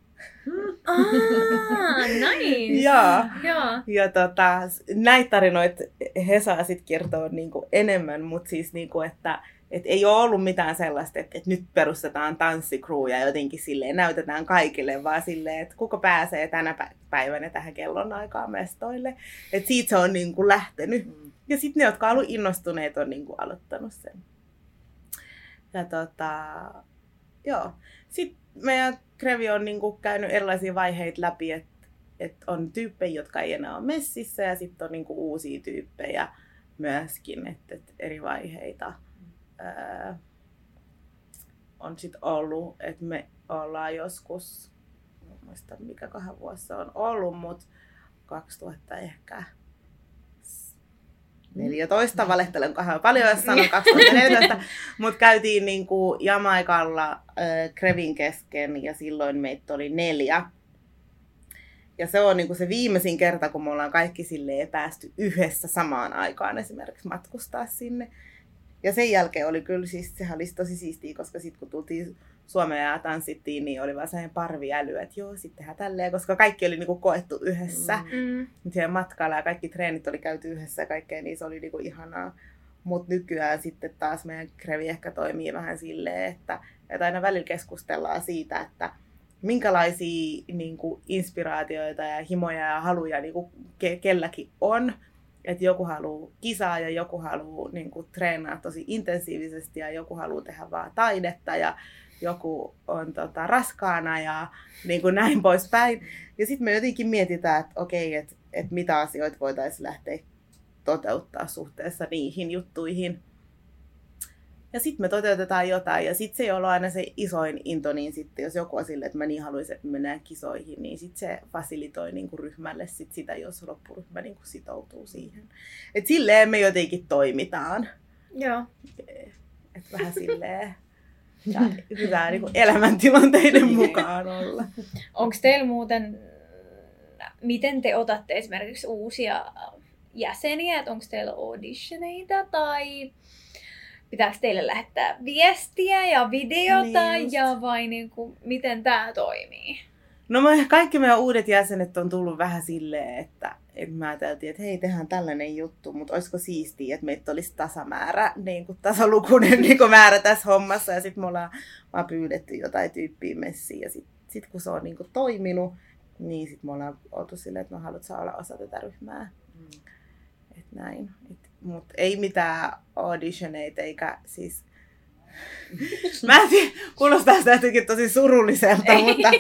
Ah, nice. Joo. Joo. Ja tota, näitä tarinoita he saa sitten kertoa niinku enemmän, mutta siis niinku, että et ei ole ollut mitään sellaista, että, että nyt perustetaan tanssikrew ja jotenkin silleen näytetään kaikille, vaan silleen, että kuka pääsee tänä päivänä tähän kellonaikaan mestoille. Että siitä se on niinku lähtenyt. Mm. Ja sitten ne, jotka on ollut innostuneet, on niinku aloittanut sen. Ja tota, joo. Sitten meidän Krevi on niin kuin käynyt erilaisia vaiheita läpi, että et on tyyppejä, jotka ei enää ole messissä ja sitten on niin kuin uusia tyyppejä myöskin, että et eri vaiheita ää, on sitten ollut, että me ollaan joskus, en muista mikä kahden vuosi on ollut, mutta 2000 ehkä 14, valehtelen kahden paljon, jos sanon 2014, mutta käytiin niin kuin Jamaikalla äh, Krevin kesken ja silloin meitä oli neljä. Ja se on niin kuin se viimeisin kerta, kun me ollaan kaikki silleen päästy yhdessä samaan aikaan esimerkiksi matkustaa sinne. Ja sen jälkeen oli kyllä siis, sehän oli tosi siistiä, koska sitten kun tultiin Suomeen ja tanssittiin, niin oli vaan sellainen parviäly, että joo, sitten tehdään tälleen, koska kaikki oli niinku koettu yhdessä. Mm. Siellä matkalla ja kaikki treenit oli käyty yhdessä ja kaikkea, niin se oli niinku ihanaa. Mutta nykyään sitten taas meidän krevi ehkä toimii vähän silleen, että, että aina välillä keskustellaan siitä, että minkälaisia niin kuin, inspiraatioita ja himoja ja haluja niin kuin, ke- kelläkin on. Että joku haluaa kisaa ja joku haluaa niin kuin, treenaa tosi intensiivisesti ja joku haluaa tehdä vaan taidetta ja joku on tota, raskaana ja niin kuin näin poispäin. Ja sitten me jotenkin mietitään, että okei, että et mitä asioita voitaisiin lähteä toteuttaa suhteessa niihin juttuihin. Ja sitten me toteutetaan jotain, ja sitten se ei ole aina se isoin into, niin sitten jos joku on silleen, että mä niin haluaisin, että mennään kisoihin, niin sitten se fasilitoi niin kuin ryhmälle sit sitä, jos loppuryhmä niin kuin sitoutuu siihen. Et silleen me jotenkin toimitaan. Joo. Et vähän silleen ja hyvää niin elämäntilanteiden niin. mukaan olla. Onko teillä muuten, miten te otatte esimerkiksi uusia jäseniä, että onko teillä auditioneita tai pitääkö teille lähettää viestiä ja videota niin ja vai niin kuin, miten tämä toimii? No me, kaikki meidän uudet jäsenet on tullut vähän silleen, että et me ajateltiin, että hei, tehdään tällainen juttu, mutta olisiko siistiä, että meitä olisi tasamäärä, niin kuin tasalukuinen niin kuin määrä tässä hommassa. Ja sitten me ollaan vaan pyydetty jotain tyyppiä messiin. Ja sitten sit kun se on niin kuin toiminut, niin sitten me ollaan oltu silleen, että me halutaan olla osa tätä ryhmää. Mm. Et näin. Mutta ei mitään auditioneita eikä siis Mä en tiedä, kuulostaa sitä jotenkin tosi surulliselta, mutta,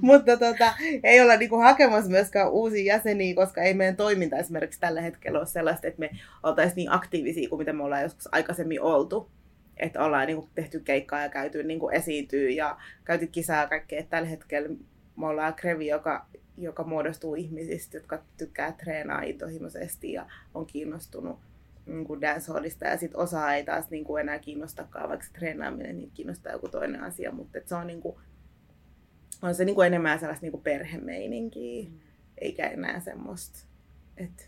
mutta tota, ei olla niinku hakemassa myöskään uusia jäseniä, koska ei meidän toiminta esimerkiksi tällä hetkellä ole sellaista, että me oltaisiin niin aktiivisia kuin mitä me ollaan joskus aikaisemmin oltu. Että ollaan niinku tehty keikkaa ja käyty niinku esiintyä ja käyty kisaa ja kaikkea. Et tällä hetkellä me ollaan Krevi, joka, joka muodostuu ihmisistä, jotka tykkää treenaa intohimoisesti ja on kiinnostunut niin kuin dancehallista ja sitten osa ei taas niin kuin enää kiinnostakaan, vaikka se treenaaminen niin kiinnostaa joku toinen asia, mutta se on, niin kuin, on se niin kuin enemmän sellaista niin kuin perhemeininkiä, mm. eikä enää semmoista, että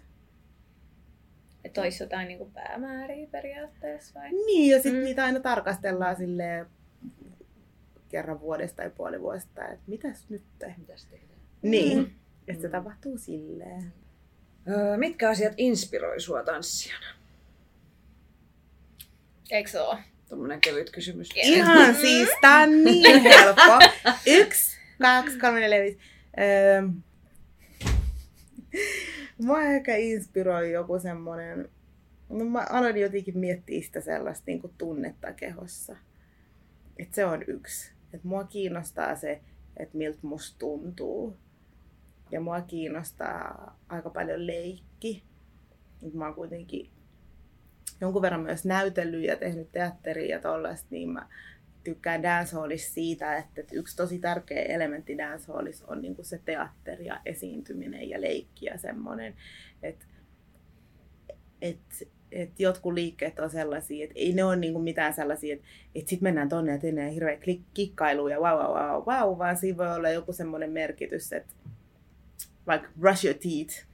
että olisi jotain niin kuin päämääriä periaatteessa vai? Niin, ja sitten mm. niitä aina tarkastellaan sille kerran vuodesta tai puoli vuodesta, että mitäs nyt? Mitäs tehdään? Niin, mm. että se tapahtuu silleen. Öö, mitkä asiat inspiroi sua tanssijana? Eikö se ole? Tuommoinen kevyt kysymys. Ihan siis, tää on niin helppo. Yksi, kaksi, kolme, neljä, viisi. Öö, mua ehkä inspiroi joku semmonen, no mä aloin jotenkin miettiä sitä sellaista niin kuin tunnetta kehossa. Et se on yksi. Et mua kiinnostaa se, että miltä musta tuntuu. Ja mua kiinnostaa aika paljon leikki. Mä oon kuitenkin jonkun verran myös näytellyt ja tehnyt teatteria ja tollaista, niin mä tykkään dancehallissa siitä, että yksi tosi tärkeä elementti dancehallissa on niin kuin se teatteri ja esiintyminen ja leikki ja semmoinen, että et, et jotkut liikkeet on sellaisia, että ei ne ole niinku mitään sellaisia, että et sitten mennään tonne ja tehdään hirveä klik- kikkailu ja wow, wow, wow, wow, vaan siinä voi olla joku semmoinen merkitys, että vaikka brush your teeth,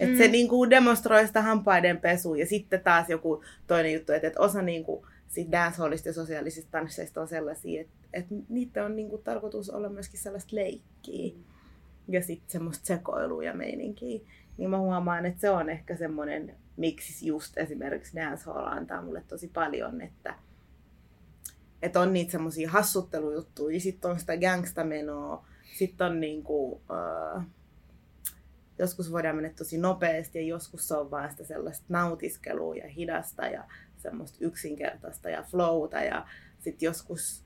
että mm. se niinku demonstroi sitä hampaiden pesua. Ja sitten taas joku toinen juttu, että, että osa niinku, sit dancehallista ja sosiaalisista tansseista on sellaisia, että, että niitä on niinku tarkoitus olla myöskin sellaista leikkiä. Ja sitten semmoista sekoilua ja meininkiä. Niin mä huomaan, että se on ehkä semmoinen, miksi just esimerkiksi dancehall antaa mulle tosi paljon, että, että on niitä semmoisia hassuttelujuttuja, sitten on sitä gangstamenoa, sitten on niinku, uh, joskus voidaan mennä tosi nopeasti ja joskus se on vaan sitä sellaista nautiskelua ja hidasta ja semmoista yksinkertaista ja flowta. Ja sitten joskus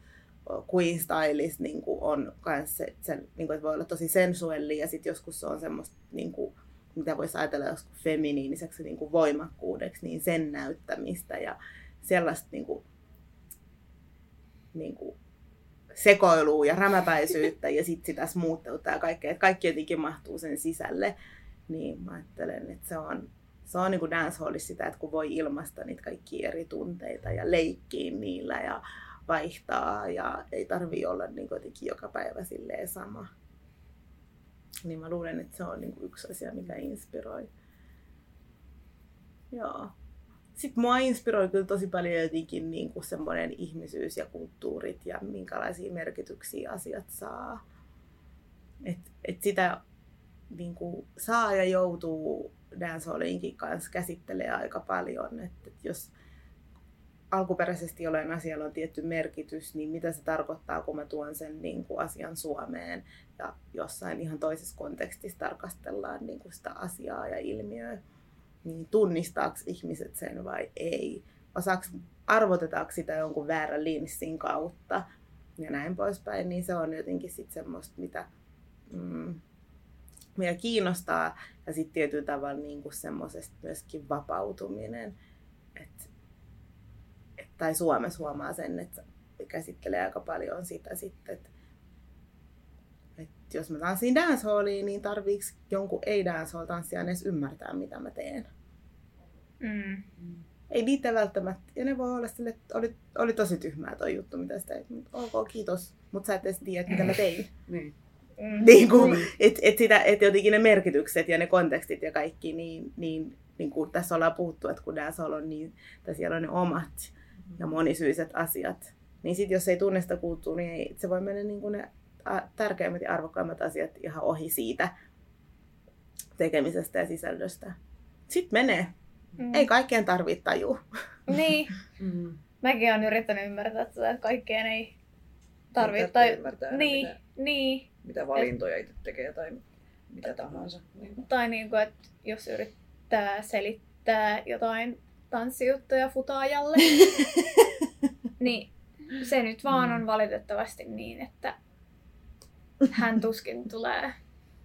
queen stylis niin on myös se, se niin kuin, että voi olla tosi sensuelli ja sitten joskus se on semmoista niin kuin, mitä voisi ajatella joskus feminiiniseksi niin kuin voimakkuudeksi, niin sen näyttämistä ja sellaista niin kuin, niin kuin sekoilua ja rämäpäisyyttä ja sitten sitä smootteutta ja kaikkea. Että kaikki jotenkin mahtuu sen sisälle. Niin mä ajattelen, että se on, se on niin kuin dancehallissa sitä, että kun voi ilmaista niitä kaikki eri tunteita ja leikkiä niillä ja vaihtaa ja ei tarvi olla niin jotenkin joka päivä silleen sama. Niin mä luulen, että se on niin kuin yksi asia, mikä inspiroi. Joo sitten mua inspiroi kyllä tosi paljon jotenkin niin kuin semmoinen ihmisyys ja kulttuurit ja minkälaisia merkityksiä asiat saa. Et, et sitä niin kuin, saa ja joutuu dancehallinkin kanssa käsittelee aika paljon. Et, et jos alkuperäisesti jollain asialla on tietty merkitys, niin mitä se tarkoittaa, kun mä tuon sen niin kuin, asian Suomeen ja jossain ihan toisessa kontekstissa tarkastellaan niin kuin, sitä asiaa ja ilmiöä niin tunnistaako ihmiset sen vai ei? Osaako, arvotetaanko sitä jonkun väärän linssin kautta ja näin poispäin, niin se on jotenkin sitten semmoista, mitä, mm, mitä kiinnostaa ja sitten tietyllä tavalla niin kuin semmoisesta myöskin vapautuminen. Et, et, tai Suomessa huomaa sen, että käsittelee aika paljon sitä sitten, että jos mä tanssin dancehalliin, niin tarviiks jonkun ei dancehall tanssijan edes ymmärtää, mitä mä teen. Mm. Ei niitä välttämättä. Ja ne voi olla sille, että oli, oli tosi tyhmää toi juttu, mitä sitä teit. Ok, kiitos. Mutta sä et edes tiedä, mitä mä tein. niin. Mm. Niin kuin, mm. et, et sitä, et jotenkin ne merkitykset ja ne kontekstit ja kaikki, niin, niin, niin kuin tässä ollaan puhuttu, että kun dancehall on niin, että siellä on ne omat ja monisyiset asiat, niin sitten jos ei tunne sitä kulttuuria, niin se voi mennä niin kuin ne tärkeimmät ja arvokkaimmat asiat ihan ohi siitä. tekemisestä ja sisällöstä. Sitten menee. Mm. Ei kaikkeen tarvitse tajua. Niin. Mm. Mäkin olen yrittänyt ymmärtää että kaikkeen ei tarvitse. Tai, ymmärtää niin, Mitä, niin. mitä valintoja itse tekee tai mitä tahansa. Niin. Tai niin kuin, että jos yrittää selittää jotain tanssijuttuja futaajalle, niin se nyt vaan on valitettavasti niin, että hän tuskin tulee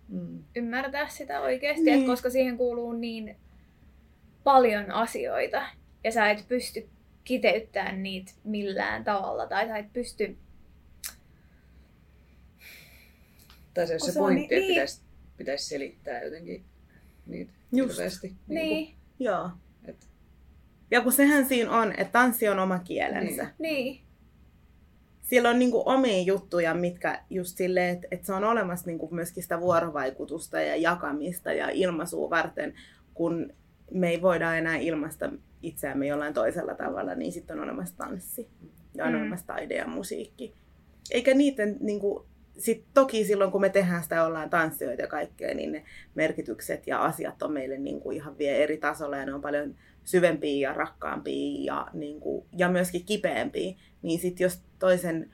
Mm. ymmärtää sitä oikeasti, Niin. että koska siihen kuuluu niin paljon asioita ja sä et pysty kiteyttämään niitä millään tavalla tai sä et pysty... Tai se, jos se pointti, niin- että pitäisi, pitäisi selittää jotenkin niitä Just. hirveästi. Niin, kuin, Joo. et, Ja kun sehän siinä on, että tanssi on oma kielensä. Niin. niin, Siellä on niinku omia juttuja, mitkä just silleen, että, että se on olemassa niinku myöskin sitä vuorovaikutusta ja jakamista ja ilmaisua varten, kun me ei voida enää ilmaista itseämme jollain toisella tavalla, niin sitten on olemassa tanssi ja on Mm. olemassa taide ja musiikki. Eikä niiden, niinku, sit toki silloin kun me tehdään sitä ja ollaan tanssijoita ja kaikkea, niin ne merkitykset ja asiat on meille niinku ihan vielä eri tasolla ja ne on paljon syvempiä ja rakkaampia ja, niinku, ja myöskin kipeämpiä. Niin sitten jos toisen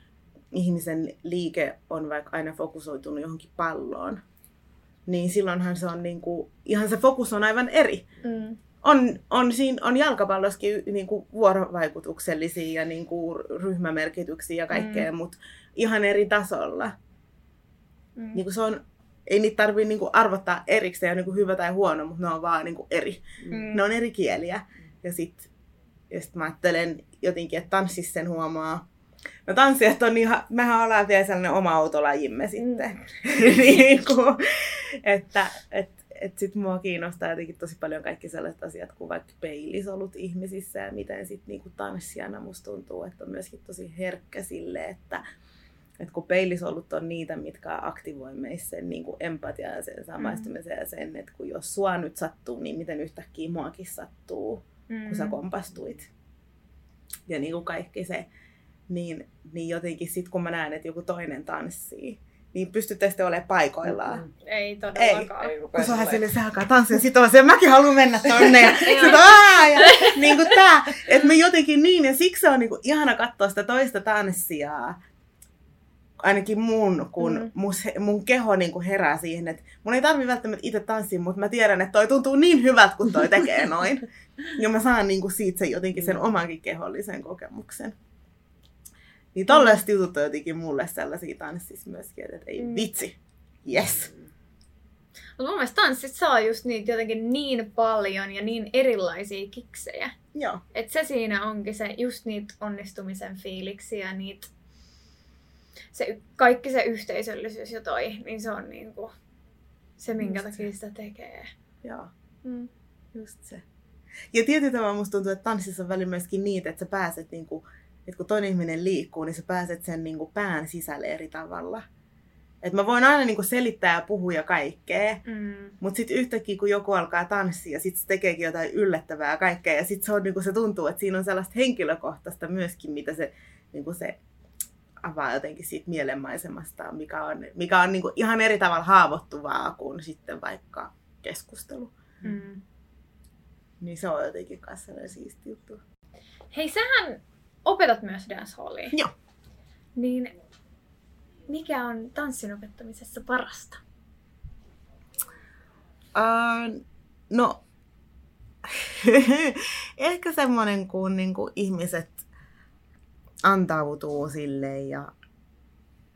ihmisen liike on vaikka aina fokusoitunut johonkin palloon, niin silloinhan se on niinku, ihan se fokus on aivan eri mm, on, on, siinä, on jalkapallossakin niin kuin vuorovaikutuksellisia ja niin kuin ryhmämerkityksiä ja kaikkea, mm. mutta ihan eri tasolla. mm, Niin kuin se on, ei niitä tarvitse niin kuin arvottaa erikseen, niin kuin hyvä tai huono, mutta ne on vaan niin kuin eri. mm, Ne on eri kieliä. Ja sitten ja sit mä ajattelen jotenkin, että tanssissa sen huomaa. No tanssijat on ihan, mehän ollaan vielä sellainen oma autolajimme sitten. niin kuin, että et, et sit mua kiinnostaa jotenkin tosi paljon kaikki sellaiset asiat kuin vaikka peilisolut ihmisissä ja miten sit niinku tanssijana musta tuntuu, että on myöskin tosi herkkä sille, että et kun peilisolut on niitä, mitkä aktivoi meissä sen niinku empatiaa ja sen samaistumisen ja sen, että kun jos sua nyt sattuu, niin miten yhtäkkiä muakin sattuu, kun sä mm, kompastuit. Ja niin kuin kaikki se, niin, niin jotenkin sit kun mä näen, että joku toinen tanssii, niin pystytte sitten olemaan paikoillaan. Mm. ei todellakaan. Ei Kun rupea se on silleen- sille, se alkaa tanssia, sit on se, mäkin haluan mennä tonne. Ja sit ja niin kuin tää. Että me jotenkin niin, ja siksi on niin kuin ihana katsoa sitä toista tanssijaa. Ainakin mun, kun Mm. mm. mus, mun keho niin kuin herää siihen, että mun ei tarvi välttämättä itse tanssia, mutta mä tiedän, että toi tuntuu niin hyvältä, kun toi tekee noin. Ja mä saan niin kuin siitä sen, jotenkin sen Mm. omankin kehollisen kokemuksen. Niin tollaiset jutut on jotenkin mulle sellaisia tanssissa myöskin, että ei Mm. vitsi, yes. Mutta mun mielestä tanssit saa just niitä jotenkin niin paljon ja niin erilaisia kiksejä. Joo. Et se siinä onkin se, just niitä onnistumisen fiiliksiä, niitä, se, kaikki se yhteisöllisyys ja toi, niin se on niinku se, minkä Just takia sitä tekee. Joo. Mm. Just se. Ja tietyllä tavalla musta tuntuu, että tanssissa on välillä myöskin niitä, että sä pääset, niinku, että kun toinen ihminen liikkuu, niin sä pääset sen niinku pään sisälle eri tavalla. Et mä voin aina niinku selittää ja puhua ja kaikkea, Mm. mutta sitten yhtäkkiä kun joku alkaa tanssia, sit se tekeekin jotain yllättävää ja kaikkea, ja sitten se, on, niinku, se tuntuu, että siinä on sellaista henkilökohtaista myöskin, mitä se, niinku se avaa jotenkin siitä mielenmaisemasta, mikä on, mikä on niinku ihan eri tavalla haavoittuvaa kuin sitten vaikka keskustelu. Mm. Niin se on jotenkin kanssa sellainen siisti juttu. Hei, sähän opetat myös dancehallia. Joo. Niin mikä on tanssin opettamisessa parasta? Uh, no, ehkä semmoinen, kun niinku ihmiset antautuu sille ja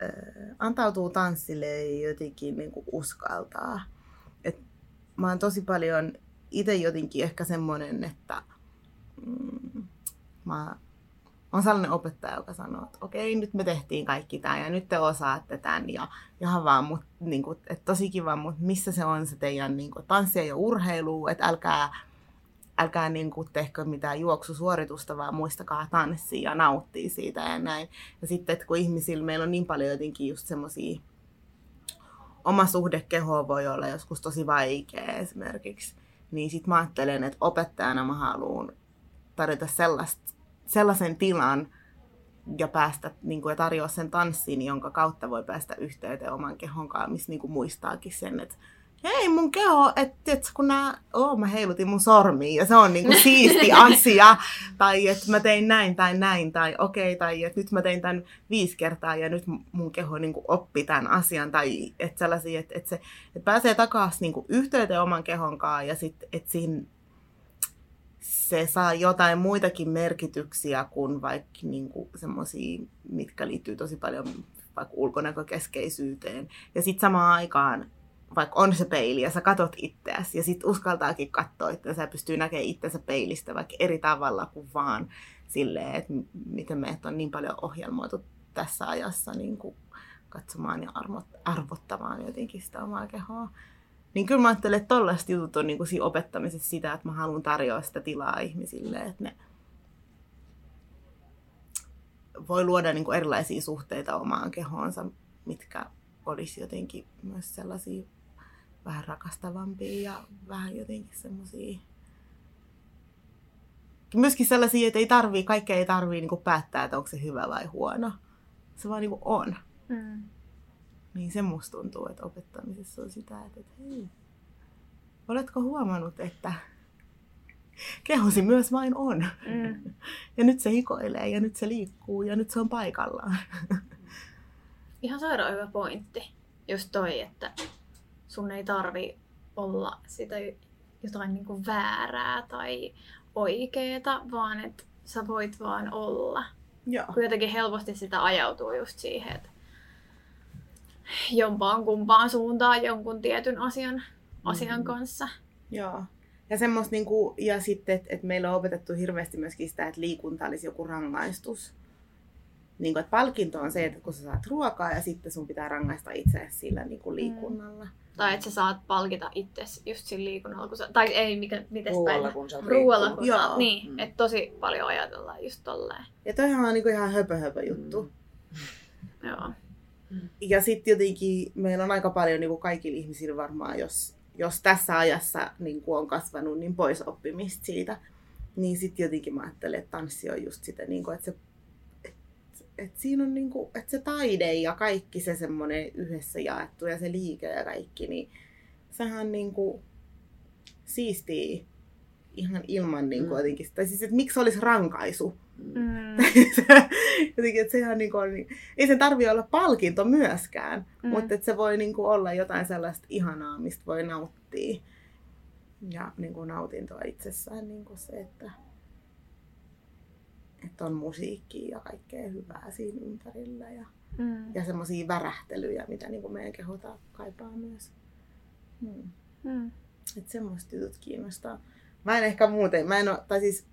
uh, antautuu tanssille ja jotenkin niinku uskaltaa. Et mä oon tosi paljon itse jotenkin ehkä semmoinen, että mm, mä on sellainen opettaja, joka sanoo, että okei, nyt me tehtiin kaikki tämä ja nyt te osaatte tämän ja ihan vaan, mut, niin kuin, että tosi kiva, mutta missä se on se teidän niin kuin, tanssia ja urheilu, että älkää, älkää niin kuin, tehkö mitään juoksusuoritusta, vaan muistakaa tanssia ja nauttia siitä ja näin. Ja sitten, että kun ihmisillä meillä on niin paljon jotenkin just semmoisia, oma suhde kehoon voi olla joskus tosi vaikea esimerkiksi, niin sitten mä ajattelen, että opettajana mä haluan tarjota sellaista, sellaisen tilan ja päästä niin kuin, ja tarjoa sen tanssin, jonka kautta voi päästä yhteyteen oman kehon kanssa, missä niin kuin, muistaakin sen, että hei mun keho, että et, kun nää, oh, mä heilutin mun sormiin ja se on niinku siisti asia. tai että mä tein näin tai näin tai okei, okay, tai että nyt mä tein tämän viisi kertaa ja nyt mun keho niinku oppi tämän asian. Tai että sellaisia, että et se et pääsee takaisin niinku yhteyteen oman kehon kanssa ja sitten että siinä se saa jotain muitakin merkityksiä kuin vaikka niinku semmoisia, mitkä liittyy tosi paljon vaikka ulkonäkökeskeisyyteen. Ja sitten samaan aikaan vaikka on se peili ja sä katot itseäsi ja sitten uskaltaakin katsoa että sä pystyy näkemään itsensä peilistä vaikka eri tavalla kuin vaan silleen, että miten meidät on niin paljon ohjelmoitu tässä ajassa niin kuin katsomaan ja arvottamaan jotenkin sitä omaa kehoa. Niin kyllä mä ajattelen, että tollaiset jutut on niin kuin siinä opettamisessa sitä, että mä haluan tarjoa sitä tilaa ihmisille, että ne voi luoda niin kuin erilaisia suhteita omaan kehoonsa, mitkä olisi jotenkin myös sellaisia vähän rakastavampia ja vähän jotenkin semmoisia myöskin sellaisia, että ei tarvii, kaikkea ei tarvii niin päättää, että onko se hyvä vai huono. Se vaan niin on. Mm. Niin se musta tuntuu, että opettamisessa on sitä, että, että hei, oletko huomannut, että kehosi myös vain on. Mm. Ja nyt se hikoilee ja nyt se liikkuu ja nyt se on paikallaan. Ihan sairaan hyvä pointti. Just toi, että sun ei tarvi olla sitä jotain niin kuin väärää tai oikeeta, vaan että sä voit vaan olla. Joo. Kun jotenkin helposti sitä ajautuu just siihen, että jompaan kumpaan suuntaan jonkun tietyn asian, asian mm. kanssa. Joo. Ja, semmos, niin kuin, ja sitten, että, että meillä on opetettu hirveästi myöskin sitä, että liikunta olisi joku rangaistus niin kuin, että palkinto on se, että kun sä saat ruokaa ja sitten sun pitää rangaista itse sillä niin kuin liikunnalla. Mm. Tai että sä saat palkita itse just sillä liikunnalla, kun sä, tai ei, mikä, miten Ruoalla, kun sä Ruoalla, kun Joo. sä, niin, mm. että tosi paljon ajatellaan just tolleen. Ja toihan on niin kuin ihan höpö, höpö juttu. Mm. Joo. Ja sitten jotenkin meillä on aika paljon niin kuin kaikilla ihmisillä varmaan, jos, jos tässä ajassa niin kuin on kasvanut, niin pois oppimista siitä. Niin sitten jotenkin mä ajattelen, että tanssi on just sitä, niin kuin, että se että siinä on niinku, että se taide ja kaikki se semmoinen yhdessä jaettu ja se liike ja kaikki, niin sehän niinku siistii ihan ilman niinku mm. jotenkin, tai siis, että miksi olisi rankaisu. Mm. jotenkin, että sehän niinku on, ei se tarvi olla palkinto myöskään, mm. mutta että se voi niinku olla jotain sellaista ihanaa, mistä voi nauttia. Ja niinku nautintoa itsessään niinku se, että että on musiikkia ja kaikkea hyvää siinä ympärillä ja, mm. ja semmoisia värähtelyjä, mitä niin kuin meidän kehota kaipaa myös. Mm. Mm. Että semmoista jutut kiinnostaa. Mä en ehkä muuten, mä en ole, tai siis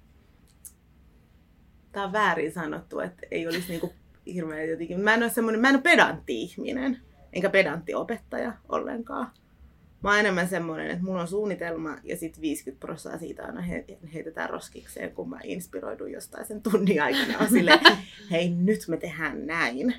tää on väärin sanottu, että ei olisi niinku hirveän jotenkin, mä en ole semmoinen, mä en ole pedantti ihminen, enkä pedantti opettaja ollenkaan. Mä oon enemmän semmoinen, että mulla on suunnitelma ja sitten 50 prosenttia siitä aina he, heitetään roskikseen, kun mä inspiroidun jostain sen tunnin aikana. On sille, hei nyt me tehdään näin.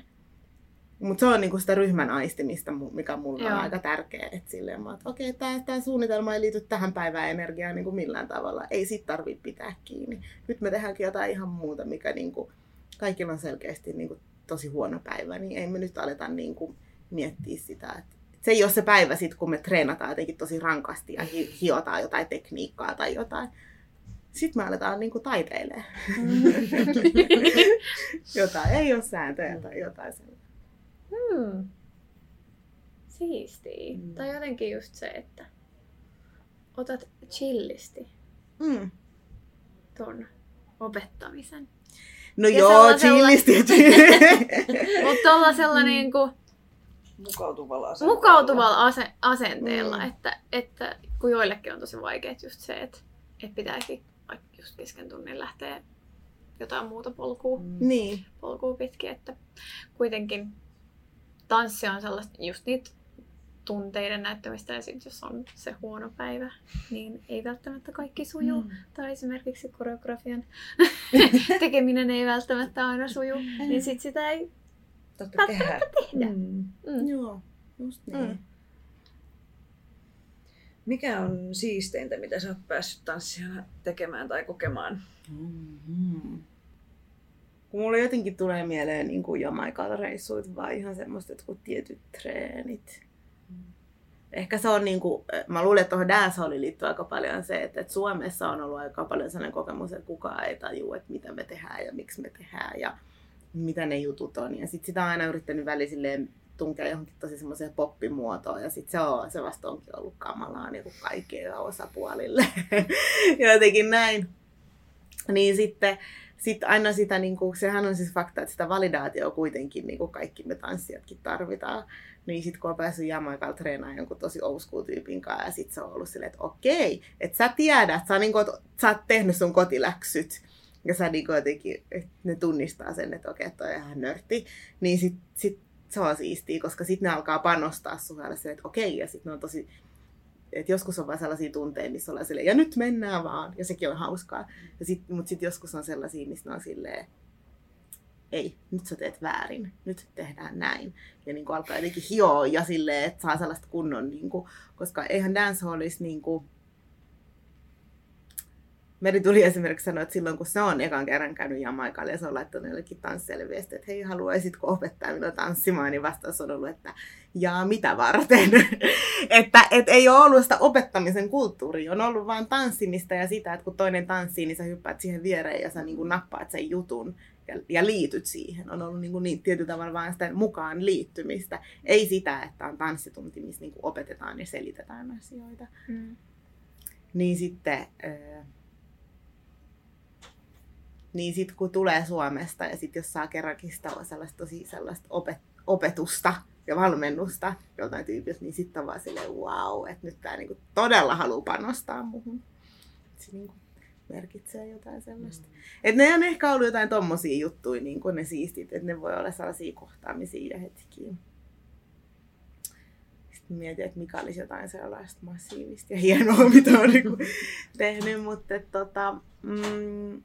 Mutta se on niinku sitä ryhmän aistimista, mikä mulla on aika tärkeä. Että silleen mä että okei, okay, tämä suunnitelma ei liity tähän päivään energiaan niinku millään tavalla. Ei sit tarvitse pitää kiinni. Nyt me tehdäänkin jotain ihan muuta, mikä niinku, kaikilla on selkeästi niinku tosi huono päivä. Niin ei me nyt aleta niinku miettiä sitä, että se ei ole se päivä sitten, kun me treenataan jotenkin tosi rankasti ja hi- hiotaan jotain tekniikkaa tai jotain. Sitten me aletaan niinku taiteilemaan. jotain ei ole sääntöjä tai jotain sellaista. Hmm. Siistiä. Mm. Tai jotenkin just se, että otat chillisti mm. ton opettamisen. No ja joo, chillisti. Mutta tuollaisella mm. niinku, mukautuvalla asenteella. Mukautuvalla ase- asenteella, mm. että, että kun joillekin on tosi vaikea just se, että, että pitääkin vaikka just kesken tunnin lähteä jotain muuta polkua, mm. niin. polkua pitkin, että kuitenkin tanssi on sellaista just niitä tunteiden näyttämistä ja sitten jos on se huono päivä, niin ei välttämättä kaikki suju. Mm. Tai esimerkiksi koreografian tekeminen ei välttämättä aina suju, mm. niin sitten sitä ei Totta tehdä. tehdä. Mm. Mm. Joo, just niin. Mm. Mikä on siisteintä, mitä sä oot päässyt tanssia tekemään tai kokemaan? Mm-hmm. Kun mulle jotenkin tulee mieleen niin kuin Jamaikalta reissuit, vai ihan semmoista, että kun tietyt treenit. Mm. ehkä se on niin kuin, mä luulen, että tuohon dancehalliin liittyy aika paljon se, että, että Suomessa on ollut aika paljon sellainen kokemus, että kukaan ei tajua, että mitä me tehdään ja miksi me tehdään ja mitä ne jutut on. Ja sitten sitä on aina yrittänyt välisilleen tunkea johonkin tosi semmoiseen poppimuotoon ja sitten se, on, se vasta onkin ollut kamalaa niin kuin kaikille osapuolille. ja jotenkin näin. Niin sitten sit aina sitä, niin kuin, sehän on siis fakta, että sitä validaatioa kuitenkin niin kuin kaikki me tanssijatkin tarvitaan. Niin sitten kun on päässyt Jamaikalla treenaamaan jonkun tosi old tyypin kanssa ja sitten se on ollut silleen, että okei, että sä tiedät, sä, niin kuin, sä oot tehnyt sun kotiläksyt ja sä niin jotenkin, että ne tunnistaa sen, että okei, toi on ihan nörtti, niin sit, sit se on siistiä, koska sitten ne alkaa panostaa suhelle että okei, ja sitten ne on tosi, että joskus on vaan sellaisia tunteja, missä ollaan silleen, ja nyt mennään vaan, ja sekin on hauskaa. Ja sit, mutta sitten joskus on sellaisia, missä on silleen, ei, nyt sä teet väärin, nyt tehdään näin. Ja niin kuin alkaa jotenkin hioa ja silleen, että saa sellaista kunnon, niin kuin, koska eihän dancehallissa niin kuin, Meri tuli esimerkiksi sanoa, että silloin kun se on ekan kerran käynyt Jamaikalle ja se on laittanut jollekin tanssijalle viestiä, että hei, haluaisitko opettaa minua tanssimaan, niin vastaus on ollut, että jaa, mitä varten? että et ei ole ollut sitä opettamisen kulttuuria, on ollut vain tanssimista ja sitä, että kun toinen tanssii, niin sä hyppäät siihen viereen ja sä niin kuin nappaat sen jutun ja, ja liityt siihen. On ollut niin, kuin niin tietyllä tavalla vain sitä mukaan liittymistä. Ei sitä, että on tanssitunti, missä niin kuin opetetaan ja selitetään asioita. Mm. Niin sitten... Äh, niin sitten kun tulee Suomesta ja sitten jos saa kerrankin sitä sellaista tosi sellaista opet- opetusta ja valmennusta joltain tyypiltä, niin sitten on vaan silleen wow, että nyt tämä niinku todella haluaa panostaa muuhun. Se niinku merkitsee jotain sellaista. Mm. Että ne on ehkä ollut jotain tommosia juttuja, niin kuin ne siistit, että ne voi olla sellaisia kohtaamisia ja hetkiä. Sitten mietin, että mikä olisi jotain sellaista massiivista ja hienoa, mitä on niin tehnyt, mutta tota, mm,